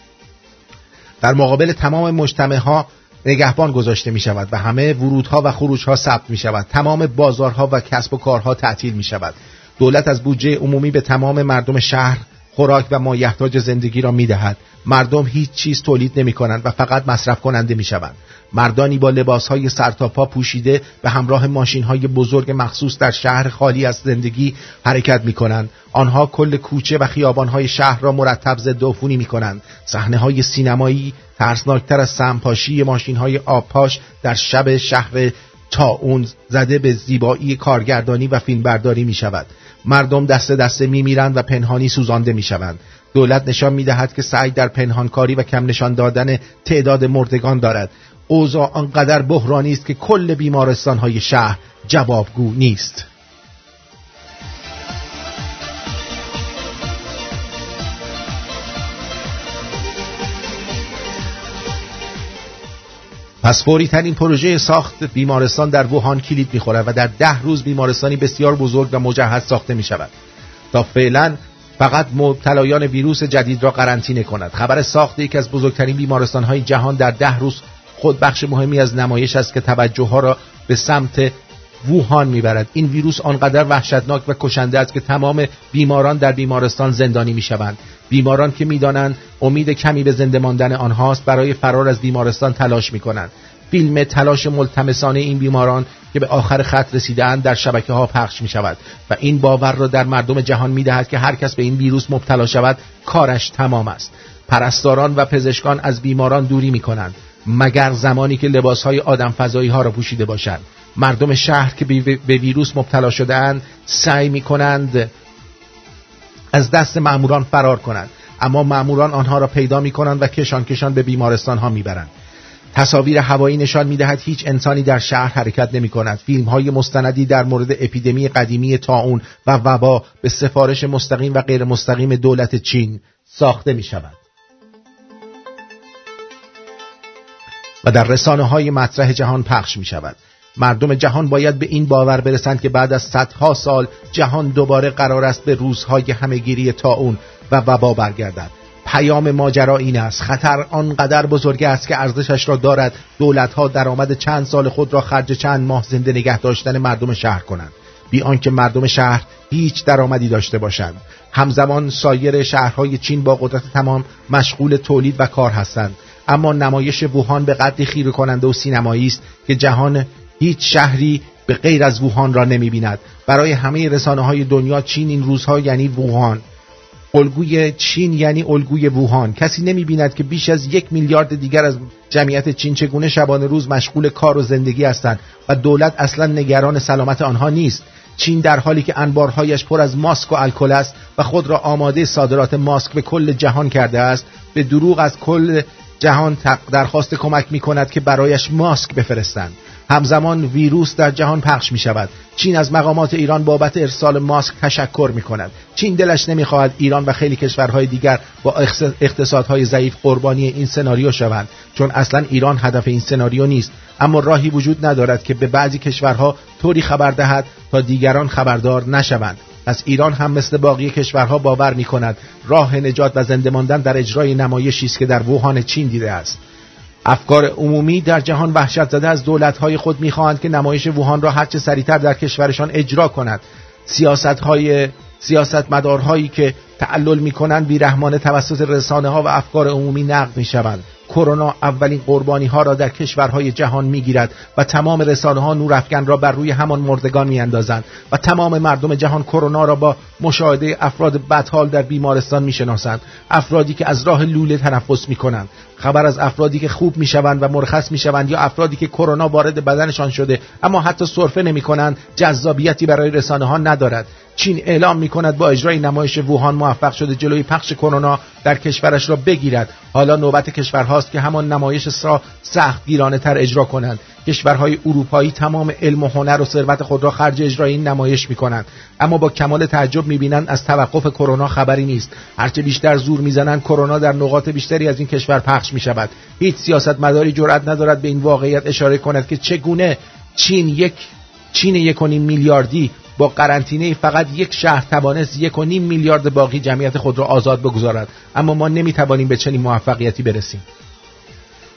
در مقابل تمام مجتمع ها نگهبان گذاشته می شود و همه ورودها و خروجها ثبت می شود تمام بازارها و کسب و کارها تعطیل می شود دولت از بودجه عمومی به تمام مردم شهر خوراک و مایحتاج زندگی را می دهد مردم هیچ چیز تولید نمی کنند و فقط مصرف کننده می شوند مردانی با لباسهای سرتاپا پوشیده به همراه ماشینهای بزرگ مخصوص در شهر خالی از زندگی حرکت می کنند. آنها کل کوچه و خیابانهای شهر را مرتب ضد عفونی می کنند. صحنه های سینمایی ترسناکتر از سمپاشی ماشینهای آبپاش در شب شهر تا اون زده به زیبایی کارگردانی و فیلمبرداری می شود. مردم دست دسته می میرند و پنهانی سوزانده می شوند. دولت نشان می دهد که سعی در پنهانکاری و کم نشان دادن تعداد مردگان دارد اوضاع آنقدر بحرانی است که کل بیمارستان های شهر جوابگو نیست پس فوری ترین پروژه ساخت بیمارستان در ووهان کلید می‌خورد و در ده روز بیمارستانی بسیار بزرگ و مجهز ساخته می شود تا فعلا فقط مبتلایان ویروس جدید را قرنطینه کند. خبر ساخت یکی از بزرگترین بیمارستان های جهان در ده روز خود بخش مهمی از نمایش است که توجه ها را به سمت ووهان می‌برد. این ویروس آنقدر وحشتناک و کشنده است که تمام بیماران در بیمارستان زندانی می‌شوند. بیماران که می‌دانند امید کمی به زنده ماندن آنهاست برای فرار از بیمارستان تلاش می‌کنند. فیلم تلاش ملتمسانه این بیماران که به آخر خط رسیدهاند در شبکه ها پخش می شود و این باور را در مردم جهان می دهد که هر کس به این ویروس مبتلا شود کارش تمام است. پرستاران و پزشکان از بیماران دوری می کنند مگر زمانی که لباس های آدم فضایی ها را پوشیده باشند. مردم شهر که به ویروس مبتلا شده اند سعی می کنند از دست معموران فرار کنند. اما معموران آنها را پیدا می کنند و کشان کشان به بیمارستان ها می برند تصاویر هوایی نشان می دهد هیچ انسانی در شهر حرکت نمی کند فیلم های مستندی در مورد اپیدمی قدیمی تاون و وبا به سفارش مستقیم و غیر مستقیم دولت چین ساخته می شود و در رسانه های مطرح جهان پخش می شود مردم جهان باید به این باور برسند که بعد از صدها سال جهان دوباره قرار است به روزهای همهگیری تاون و وبا برگردد. پیام ماجرا این است. خطر آنقدر بزرگ است که ارزشش را دارد دولتها درآمد چند سال خود را خرج چند ماه زنده نگه داشتن مردم شهر کنند. بی آنکه مردم شهر هیچ درآمدی داشته باشند. همزمان سایر شهرهای چین با قدرت تمام مشغول تولید و کار هستند. اما نمایش ووهان به قدری خیره کننده و سینمایی است که جهان هیچ شهری به غیر از ووهان را نمی بیند برای همه رسانه های دنیا چین این روزها یعنی ووهان. الگوی چین یعنی الگوی ووهان. کسی نمی بیند که بیش از یک میلیارد دیگر از جمعیت چین چگونه شبانه روز مشغول کار و زندگی هستند و دولت اصلا نگران سلامت آنها نیست. چین در حالی که انبارهایش پر از ماسک و الکل است و خود را آماده صادرات ماسک به کل جهان کرده است به دروغ از کل جهان درخواست کمک می کند که برایش ماسک بفرستند. همزمان ویروس در جهان پخش می شود چین از مقامات ایران بابت ارسال ماسک تشکر می کند چین دلش نمی‌خواهد ایران و خیلی کشورهای دیگر با اقتصادهای ضعیف قربانی این سناریو شوند چون اصلا ایران هدف این سناریو نیست. اما راهی وجود ندارد که به بعضی کشورها طوری خبر دهد تا دیگران خبردار نشوند. پس ایران هم مثل باقی کشورها باور می کند راه نجات و زنده ماندن در اجرای نمایشی است که در ووهان چین دیده است. افکار عمومی در جهان وحشت زده از دولت‌های خود می‌خواهند که نمایش ووهان را هرچه سریعتر در کشورشان اجرا کند. سیاست‌های سیاستمدارهایی که تعلل می‌کنند بیرحمانه توسط رسانه ها و افکار عمومی نقد می‌شوند. کرونا اولین قربانی ها را در کشورهای جهان می‌گیرد و تمام رسانه ها نورافکن را بر روی همان مردگان میاندازند و تمام مردم جهان کرونا را با مشاهده افراد بدحال در بیمارستان می‌شناسند. افرادی که از راه لوله تنفس می‌کنند. خبر از افرادی که خوب می‌شوند و مرخص می‌شوند یا افرادی که کرونا وارد بدنشان شده اما حتی سرفه نمی‌کنند جذابیتی برای رسانه ها ندارد. چین اعلام می کند با اجرای نمایش ووهان موفق شده جلوی پخش کرونا در کشورش را بگیرد. حالا نوبت کشورهاست که همان نمایش را سخت گیرانه تر اجرا کنند. کشورهای اروپایی تمام علم و هنر و ثروت خود را خرج اجرای این نمایش می کنند اما با کمال تعجب می بینند از توقف کرونا خبری نیست. هرچه بیشتر زور می‌زنند کرونا در نقاط بیشتری از این کشور پخش می شود هیچ سیاست مداری جرأت ندارد به این واقعیت اشاره کند که چگونه چین یک چین یک میلیاردی با قرنطینه فقط یک شهر توانست یک و نیم میلیارد باقی جمعیت خود را آزاد بگذارد. اما ما نمی‌توانیم به چنین موفقیتی برسیم.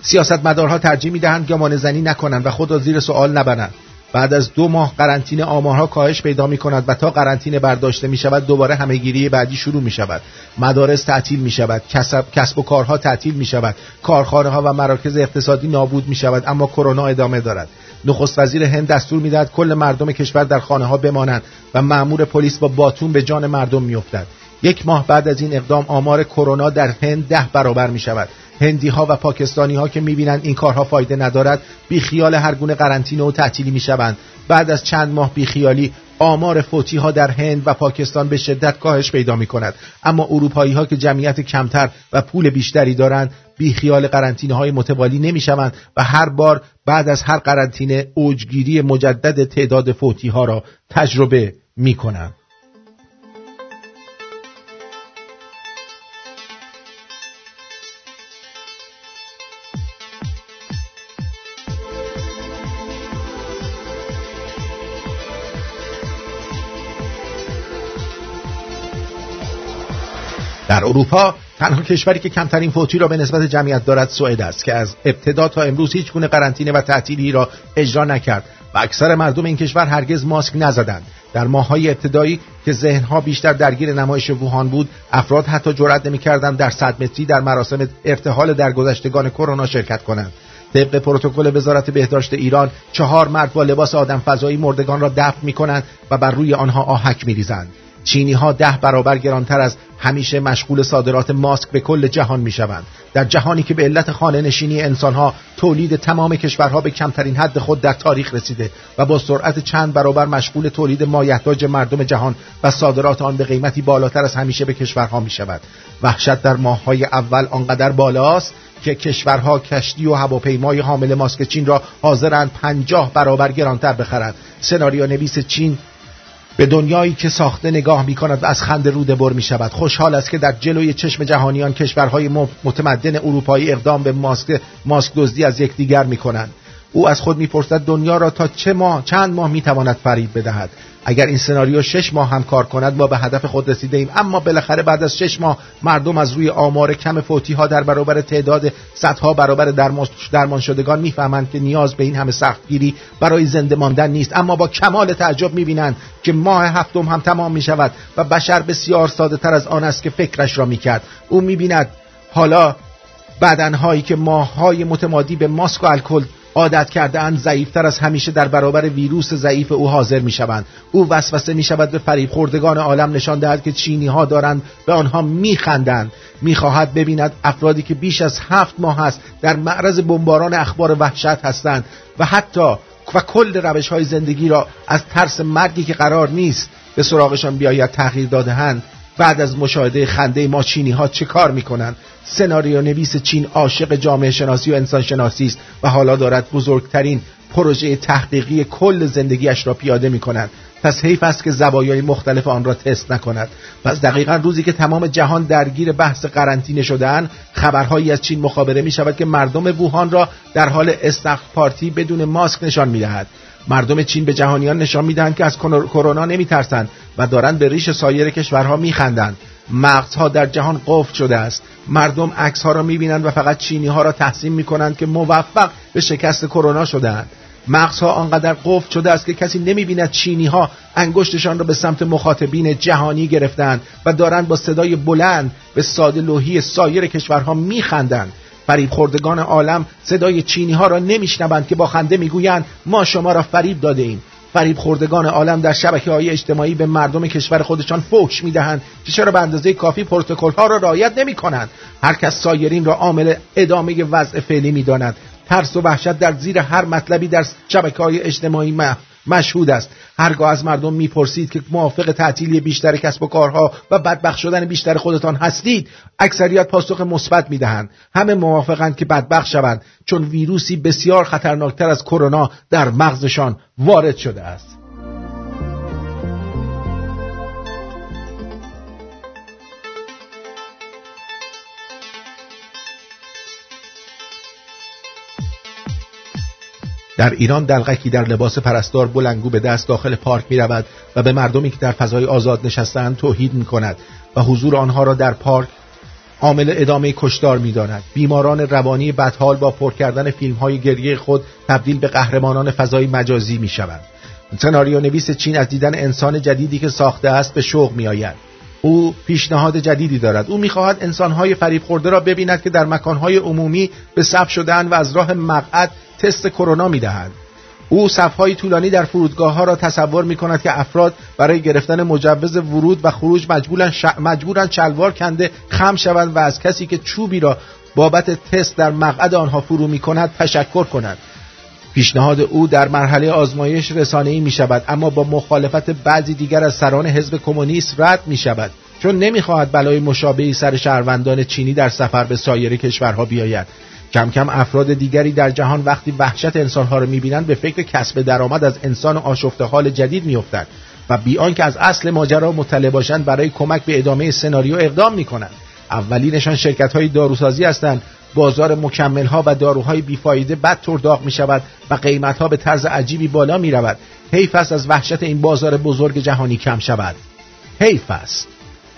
سیاستمدارها ترجیح می‌دهند گمان زنی نکنند و خود را زیر سوال نبرند بعد از دو ماه قرنطینه آمارها کاهش پیدا می کند و تا قرنطینه برداشته می شود دوباره همهگیری بعدی شروع می شود مدارس تعطیل می شود کسب, کسب و کارها تعطیل می شود کارخانه ها و مراکز اقتصادی نابود می شود اما کرونا ادامه دارد. نخست وزیر هند دستور می‌دهد کل مردم کشور در خانه ها بمانند و مأمور پلیس با باتون به جان مردم میافتد. یک ماه بعد از این اقدام آمار کرونا در هند ده برابر می شود هندی ها و پاکستانی ها که می‌بینند این کارها فایده ندارد بیخیال هر گونه قرنطینه و تعطیلی می‌شوند. بعد از چند ماه بیخیالی آمار فوتی ها در هند و پاکستان به شدت کاهش پیدا می کند اما اروپایی ها که جمعیت کمتر و پول بیشتری دارند بیخیال قرنطینه های متوالی نمی شوند و هر بار بعد از هر قرنطینه اوجگیری مجدد تعداد فوتی ها را تجربه می کنند در اروپا تنها کشوری که کمترین فوتی را به نسبت جمعیت دارد سوئد است که از ابتدا تا امروز هیچ گونه قرنطینه و تعطیلی را اجرا نکرد و اکثر مردم این کشور هرگز ماسک نزدند در ماههای ابتدایی که ذهنها بیشتر درگیر نمایش ووهان بود افراد حتی جرأت نمی‌کردند در صد متری در مراسم ارتحال درگذشتگان کرونا شرکت کنند طبق پروتکل وزارت بهداشت ایران چهار مرد با لباس آدم فضایی مردگان را دفن می کنند و بر روی آنها آهک می ریزند. چینی ها ده برابر گرانتر از همیشه مشغول صادرات ماسک به کل جهان می شوند. در جهانی که به علت خانه نشینی انسان ها تولید تمام کشورها به کمترین حد خود در تاریخ رسیده و با سرعت چند برابر مشغول تولید مایحتاج مردم جهان و صادرات آن به قیمتی بالاتر از همیشه به کشورها می شود. وحشت در ماههای اول آنقدر بالاست که کشورها کشتی و هواپیمای حامل ماسک چین را حاضرند پنجاه برابر گرانتر بخرند سناریو نویس چین به دنیایی که ساخته نگاه می کند و از خنده روده بر می شود خوشحال است که در جلوی چشم جهانیان کشورهای متمدن اروپایی اقدام به ماسک ماسک دزدی از یکدیگر می کنند او از خود می‌پرسد دنیا را تا چه ماه چند ماه می‌تواند فریب بدهد؟ اگر این سناریو شش ماه هم کار کند ما به هدف خود رسیده ایم. اما بالاخره بعد از شش ماه مردم از روی آمار کم فوتی ها در برابر تعداد صدها برابر درمان شدگان می‌فهمند که نیاز به این همه سختگیری برای زنده ماندن نیست. اما با کمال تعجب می‌بینند که ماه هفتم هم تمام می شود و بشر بسیار ساده تر از آن است که فکرش را می‌کرد. او می‌بیند حالا بدنهایی که ماههای متمادی به ماسک و الکل عادت کرده اند ضعیفتر از همیشه در برابر ویروس ضعیف او حاضر می شوند او وسوسه می شود به فریب خوردگان عالم نشان دهد که چینی ها دارند به آنها می خندند می خواهد ببیند افرادی که بیش از هفت ماه است در معرض بمباران اخبار وحشت هستند و حتی و کل روش های زندگی را از ترس مرگی که قرار نیست به سراغشان بیاید تغییر دادهاند. بعد از مشاهده خنده ما چینی ها چه کار می‌کنند سناریو نویس چین عاشق جامعه شناسی و انسان شناسی است و حالا دارد بزرگترین پروژه تحقیقی کل زندگیش را پیاده می کند پس حیف است که زوایای مختلف آن را تست نکند. پس دقیقا روزی که تمام جهان درگیر بحث قرنطینه شدن خبرهایی از چین مخابره می شود که مردم ووهان را در حال استخ پارتی بدون ماسک نشان می دهد مردم چین به جهانیان نشان می‌دهند که از کرونا نمیترسند و دارند به ریش سایر کشورها میخندند. مغزها در جهان قفل شده است. مردم عکس ها را می‌بینند و فقط چینی ها را تحسین می‌کنند که موفق به شکست کرونا شدهاند. مغزها آنقدر قفل شده است که کسی نمی‌بیند چینی ها انگشتشان را به سمت مخاطبین جهانی گرفتند و دارند با صدای بلند به ساده لوحی سایر کشورها میخندند. فریب خوردگان عالم صدای چینی ها را نمیشنوند که با خنده می‌گویند ما شما را فریب داده ایم. فریب خوردگان عالم در شبکه های اجتماعی به مردم کشور خودشان فوش می‌دهند که چرا به اندازه کافی پروتکل ها را رعایت نمی کنند هر کس سایرین را عامل ادامه وضع فعلی می‌داند. ترس و وحشت در زیر هر مطلبی در شبکه های اجتماعی مشهود است. هرگاه از مردم می‌پرسید که موافق تعطیلی بیشتر کسب و کارها و بدبخت شدن بیشتر خودتان هستید اکثریت پاسخ مثبت می‌دهند. همه موافقند که بدبخت شوند چون ویروسی بسیار خطرناکتر از کرونا در مغزشان وارد شده است. در ایران دلغکی در لباس پرستار بلنگو به دست داخل پارک می رود و به مردمی که در فضای آزاد نشستند توهید می کند و حضور آنها را در پارک عامل ادامه کشتار می‌داند. بیماران روانی بدحال با پر کردن فیلم های گریه خود تبدیل به قهرمانان فضای مجازی می شوند سناریو نویس چین از دیدن انسان جدیدی که ساخته است به شوق می آید. او پیشنهاد جدیدی دارد. او می‌خواهد انسانهای فریب خورده را ببیند که در مکانهای عمومی به صف شدن و از راه مقعد تست کرونا می‌دهند او صفهای طولانی در فرودگاه ها را تصور می کند که افراد برای گرفتن مجوز ورود و خروج مجبورن, ش... مجبورن شلوار کنده خم شوند و از کسی که چوبی را بابت تست در مقعد آنها فرو می کند تشکر کنند پیشنهاد او در مرحله آزمایش رسانه‌ای می شود اما با مخالفت بعضی دیگر از سران حزب کمونیست رد می شود چون نمی‌خواهد بلای مشابهی سر شهروندان چینی در سفر به سایر کشورها بیاید. کم کم افراد دیگری در جهان وقتی وحشت انسانها را می‌بینند به فکر کسب درآمد از انسان آشفته حال جدید میافتند و بی که از اصل ماجرا مطلع باشند برای کمک به ادامه سناریو اقدام می‌کنند. اولینشان شرکت های داروسازی هستند. بازار مکمل ها و داروهای بیفایده بدطور داغ می شود و قیمت ها به طرز عجیبی بالا می رود حیف است از وحشت این بازار بزرگ جهانی کم شود. حیف است.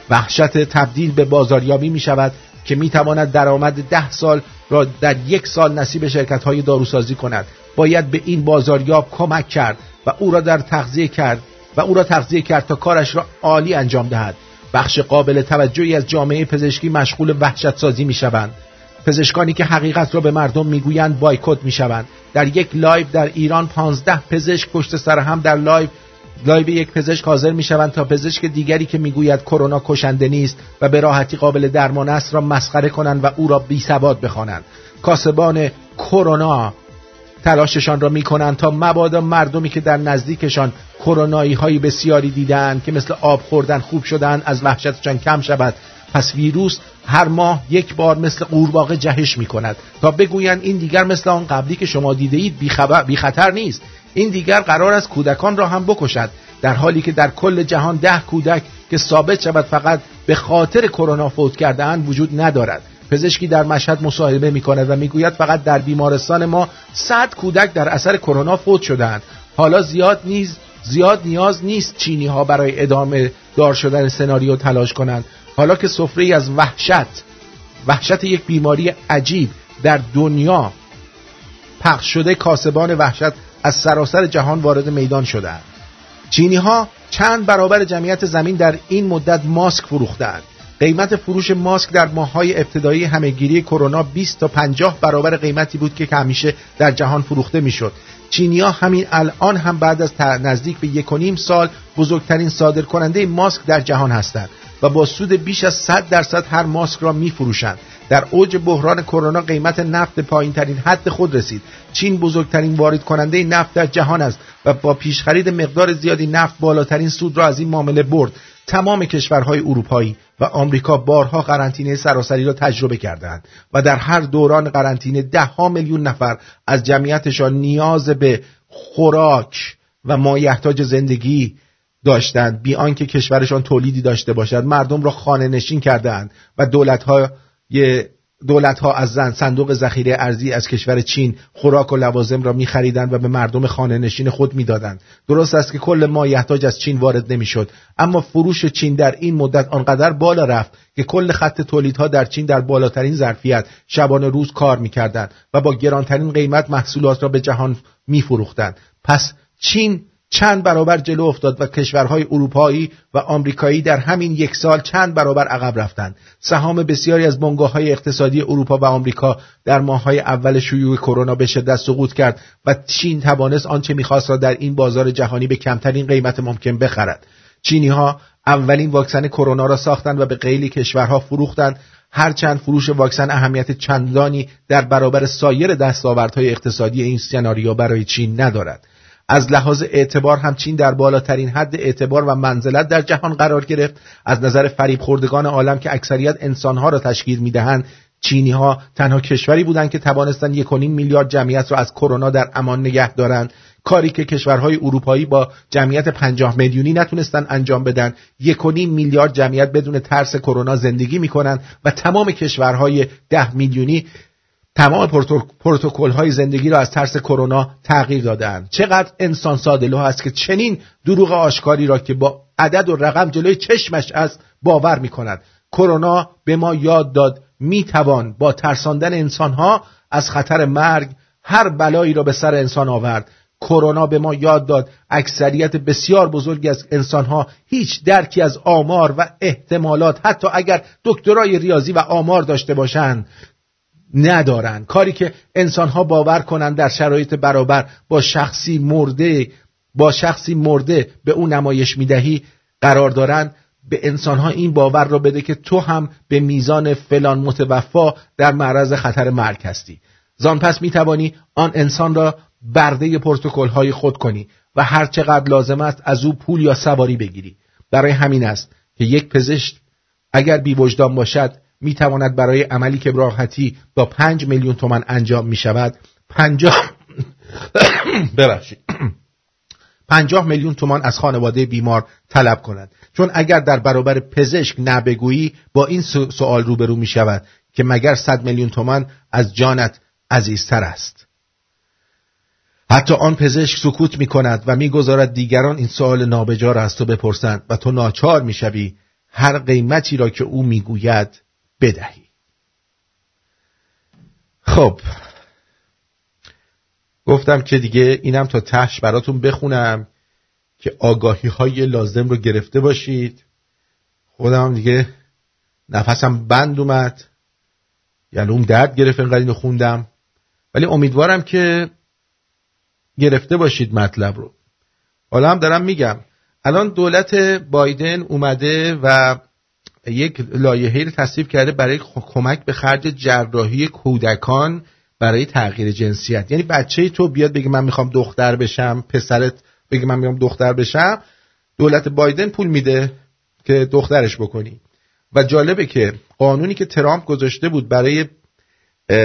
وحشت تبدیل به بازاریابی می شود که می تواند درآمد ده سال را در یک سال نصیب شرکت های داروسازی کند. باید به این بازاریاب کمک کرد و او را در تغذیه کرد و او را تغذیه کرد تا کارش را عالی انجام دهد. بخش قابل توجهی از جامعه پزشکی مشغول وحشت سازی می شوند پزشکانی که حقیقت را به مردم می‌گویند بایکوت می‌شوند. در یک لایو در ایران 15 پزشک پشت سر هم در لایو لایو یک پزشک حاضر می‌شوند تا پزشک دیگری که می‌گوید کرونا کشنده نیست و به راحتی قابل درمان است را مسخره کنند و او را بی سواد بخوانند. کاسبان کرونا تلاششان را می‌کنند تا مبادا مردمی که در نزدیکشان کرونایی های بسیاری دیدند که مثل آب خوردن خوب شدن از وحشتشان کم شود. پس ویروس هر ماه یک بار مثل قورباغه جهش می کند تا بگویند این دیگر مثل آن قبلی که شما دیده اید بی خطر نیست. این دیگر قرار است کودکان را هم بکشد در حالی که در کل جهان ده کودک که ثابت شود فقط به خاطر کرونا فوت کرده اند وجود ندارد. پزشکی در مشهد مصاحبه می کند و می‌گوید فقط در بیمارستان ما 100 کودک در اثر کرونا فوت شدند حالا زیاد نیز زیاد نیاز نیست چینی ها برای ادامه دار شدن سناریو تلاش کنند. حالا که سفره از وحشت وحشت یک بیماری عجیب در دنیا پخش شده کاسبان وحشت از سراسر جهان وارد میدان شدند. چینی ها چند برابر جمعیت زمین در این مدت ماسک فروختند. قیمت فروش ماسک در ماههای ابتدایی همهگیری کرونا 20 تا 50 برابر قیمتی بود که همیشه در جهان فروخته می‌شد. چینیا همین الان هم بعد از نزدیک به یک و نیم سال بزرگترین صادر کننده ماسک در جهان هستند و با سود بیش از 100 درصد هر ماسک را میفروشند. در اوج بحران کرونا قیمت نفت پایین ترین حد خود رسید. چین بزرگترین وارد کننده نفت در جهان است و با پیشخرید مقدار زیادی نفت بالاترین سود را از این معامله برد. تمام کشورهای اروپایی و آمریکا بارها قرنطینه سراسری را تجربه کردند و در هر دوران قرنطینه ده ها میلیون نفر از جمعیتشان نیاز به خوراک و مایحتاج زندگی داشتند بی آنکه کشورشان تولیدی داشته باشد. مردم را خانه نشین کردند و دولت ها دولت ها از زن صندوق ذخیره ارزی از کشور چین خوراک و لوازم را می خریدند و به مردم خانه نشین خود می‌دادند. درست است که کل مایحتاج از چین وارد نمی‌شد. اما فروش چین در این مدت آنقدر بالا رفت که کل خط تولیدها در چین در بالاترین ظرفیت شبانه روز کار می‌کردند و با گرانترین قیمت محصولات را به جهان میفروختند. پس چین چند برابر جلو افتاد و کشورهای اروپایی و آمریکایی در همین یک سال چند برابر عقب رفتند. سهام بسیاری از بنگاه های اقتصادی اروپا و آمریکا در ماههای اول شیوع کرونا به شدت سقوط کرد و چین توانست آنچه می‌خواست را در این بازار جهانی به کمترین قیمت ممکن بخرد. چینی ها اولین واکسن کرونا را ساختند و به قیلی کشورها فروختند. هرچند فروش واکسن اهمیت چندانی در برابر سایر دستاوردهای اقتصادی این سناریو برای چین ندارد. از لحاظ اعتبار هم چین در بالاترین حد اعتبار و منزلت در جهان قرار گرفت. از نظر فریب خوردگان عالم که اکثریت انسانها را تشکیل می‌دهند چینی ها تنها کشوری بودند که توانستند یک میلیارد جمعیت را از کرونا در امان نگه دارند. کاری که کشورهای اروپایی با جمعیت 50 میلیونی نتونستن انجام بدن. یک میلیارد جمعیت بدون ترس کرونا زندگی می‌کنند و تمام کشورهای ده میلیونی تمام پروتکل های زندگی را از ترس کرونا تغییر دادند چقدر انسان ساده است که چنین دروغ آشکاری را که با عدد و رقم جلوی چشمش است باور می کند کرونا به ما یاد داد می‌توان با ترساندن انسانها از خطر مرگ هر بلایی را به سر انسان آورد. کرونا به ما یاد داد اکثریت بسیار بزرگی از انسانها هیچ درکی از آمار و احتمالات حتی اگر دکترای ریاضی و آمار داشته باشند. ندارن. کاری که انسانها باور کنند در شرایط برابر با شخصی مرده با شخصی مرده به او نمایش می‌دهی قرار دارند به انسانها این باور را بده که تو هم به میزان فلان متوفا در معرض خطر مرگ هستی. زان پس می توانی آن انسان را برده پروتکل های خود کنی و هر چقدر لازم است از او پول یا سواری بگیری. برای همین است که یک پزشک اگر بی وجدان باشد می تواند برای عملی که راحتی با پنج میلیون تومن انجام می شود پنجاه ببخشید. پنجاه میلیون تومان از خانواده بیمار طلب کند. چون اگر در برابر پزشک نبگویی با این سوال روبرو می شود که مگر صد میلیون تومان از جانت عزیزتر است. حتی آن پزشک سکوت می کند و می‌گذارد دیگران این سوال نابجا را از تو بپرسند و تو ناچار می‌شوی هر قیمتی را که او می‌گوید بدهی. خب. گفتم که دیگه اینم تا تهش براتون بخونم که آگاهی های لازم رو گرفته باشید. خودم دیگه نفسم بند اومد. یعنی اون درد گرفت انقدر اینو خوندم. ولی امیدوارم که گرفته باشید مطلب رو. حالا هم دارم میگم. الان دولت بایدن اومده و یک لایحه رو تصویب کرده برای کمک به خرج جراحی کودکان برای تغییر جنسیت. یعنی بچه تو بیاد بگه من می‌خوام دختر بشم پسرت بگه من می‌خوام دختر بشم دولت بایدن پول میده که دخترش بکنی. و جالبه که قانونی که ترامپ گذاشته بود برای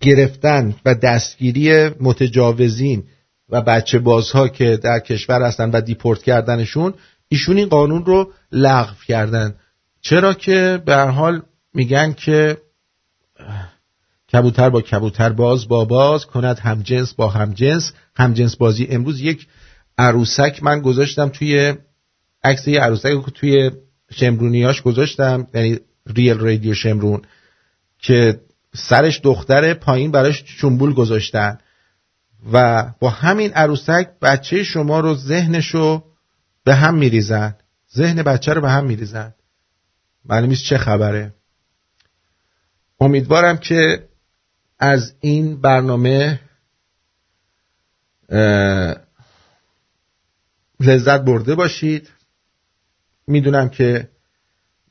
گرفتن و دستگیری متجاوزین و بچه بازها که در کشور هستن و دیپورت کردنشون ایشون این قانون رو لغو کردن. چرا که به هر حال میگن که کبوتر با کبوتر باز با باز کند همجنس با همجنس همجنس بازی امروز یک عروسک من گذاشتم توی عکس یه عروسک توی شمرونیاش گذاشتم یعنی ریل رادیو شمرون که سرش دختره پایین براش چنبول گذاشتن. و با همین عروسک بچه شما رو ذهنشو به هم میریزن. ذهن بچه رو به هم میریزن. معلوم چه خبره. امیدوارم که از این برنامه لذت برده باشید. می‌دونم که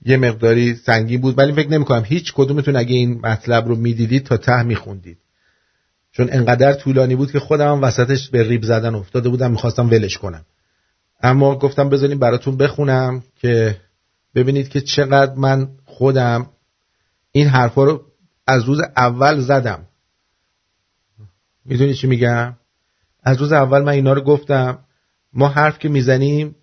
یه مقداری سنگین بود ولی فکر نمی‌کنم هیچ کدومتون اگه این مطلب رو می‌دیدید تا ته میخوندید. چون انقدر طولانی بود که خودم وسطش به ریب زدن افتاده بودم می‌خواستم ولش کنم. اما گفتم بذاریم براتون بخونم که ببینید که چقدر من خودم این حرفا رو از روز اول زدم. می‌دونی چی میگم؟ از روز اول من اینا رو گفتم. ما حرف که می‌زنیم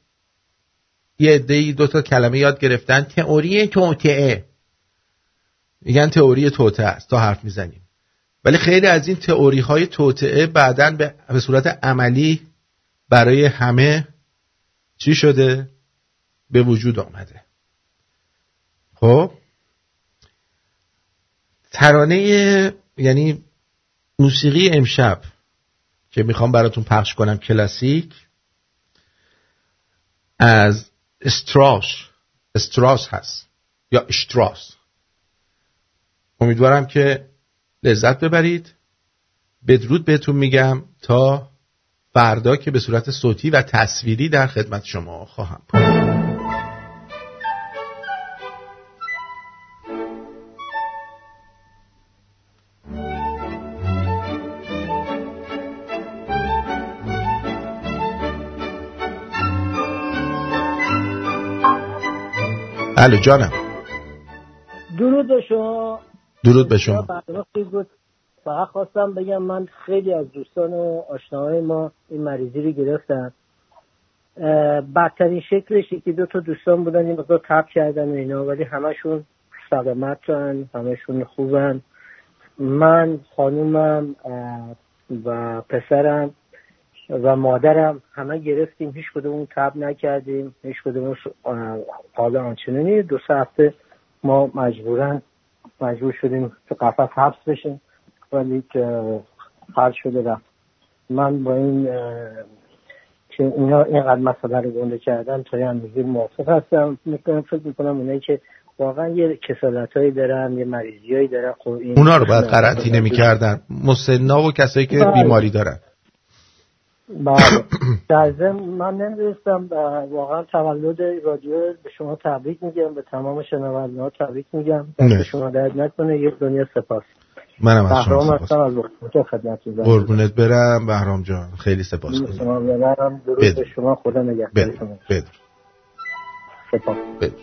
یه عده دو تا کلمه یاد گرفتن. تئوری توطعه میگن تئوری توطعه است. تا حرف می‌زنیم. ولی خیلی از این تئوری های توطعه بعدا به صورت عملی برای همه چی شده؟ به وجود آمده. خب؟ ترانه یعنی موسیقی امشب که می‌خوام براتون پخش کنم کلاسیک از استراس. استراس هست. یا اشتراس امیدوارم که لذت ببرید. بدرود بهتون میگم تا فردا که به صورت صوتی و تصویری در خدمت شما خواهم بود. بله جانم. درود به شما. درود به شما. بود فقط خواستم بگم من خیلی از دوستان و آشناهای ما این مریضی رو گرفتن. بدترین شکلش که دو تا دوستان بودن این مقدار تب کردن و اینا ولی همشون سلامت همشون خوبن. من خانومم و پسرم و مادرم همه گرفتیم. هیچ کدوم تب نکردیم هیچ کدوم حال آنچنانی. دو سه هفته ما مجبورن مجبور شدیم تو قفس حبس بشیم. ولی که حل شده رفت. من با این که اینا اینقدر مسئله رو گنده کردن تا یه اندازه موافق هستم. می‌کنم فکر می‌کنم اونایی که واقعا یه کسالت هایی دارن یه مریضی هایی دارن خب این اونا رو باید قرنطینه می‌کردن مسنا و کسایی که بله. بیماری دارن. بله. در ضمن من نمی‌دونستم واقعا تولد رادیو به شما تبریک میگم به تمام شنونده ها تبریک میگم. شما درد نکنه. یک دنیا سپاس. منم از شما سپاس. قربونت برم. بهرام جان خیلی سپاس گذارم. درود شما. خدا نگهدار شما. بدر سپاس. بدر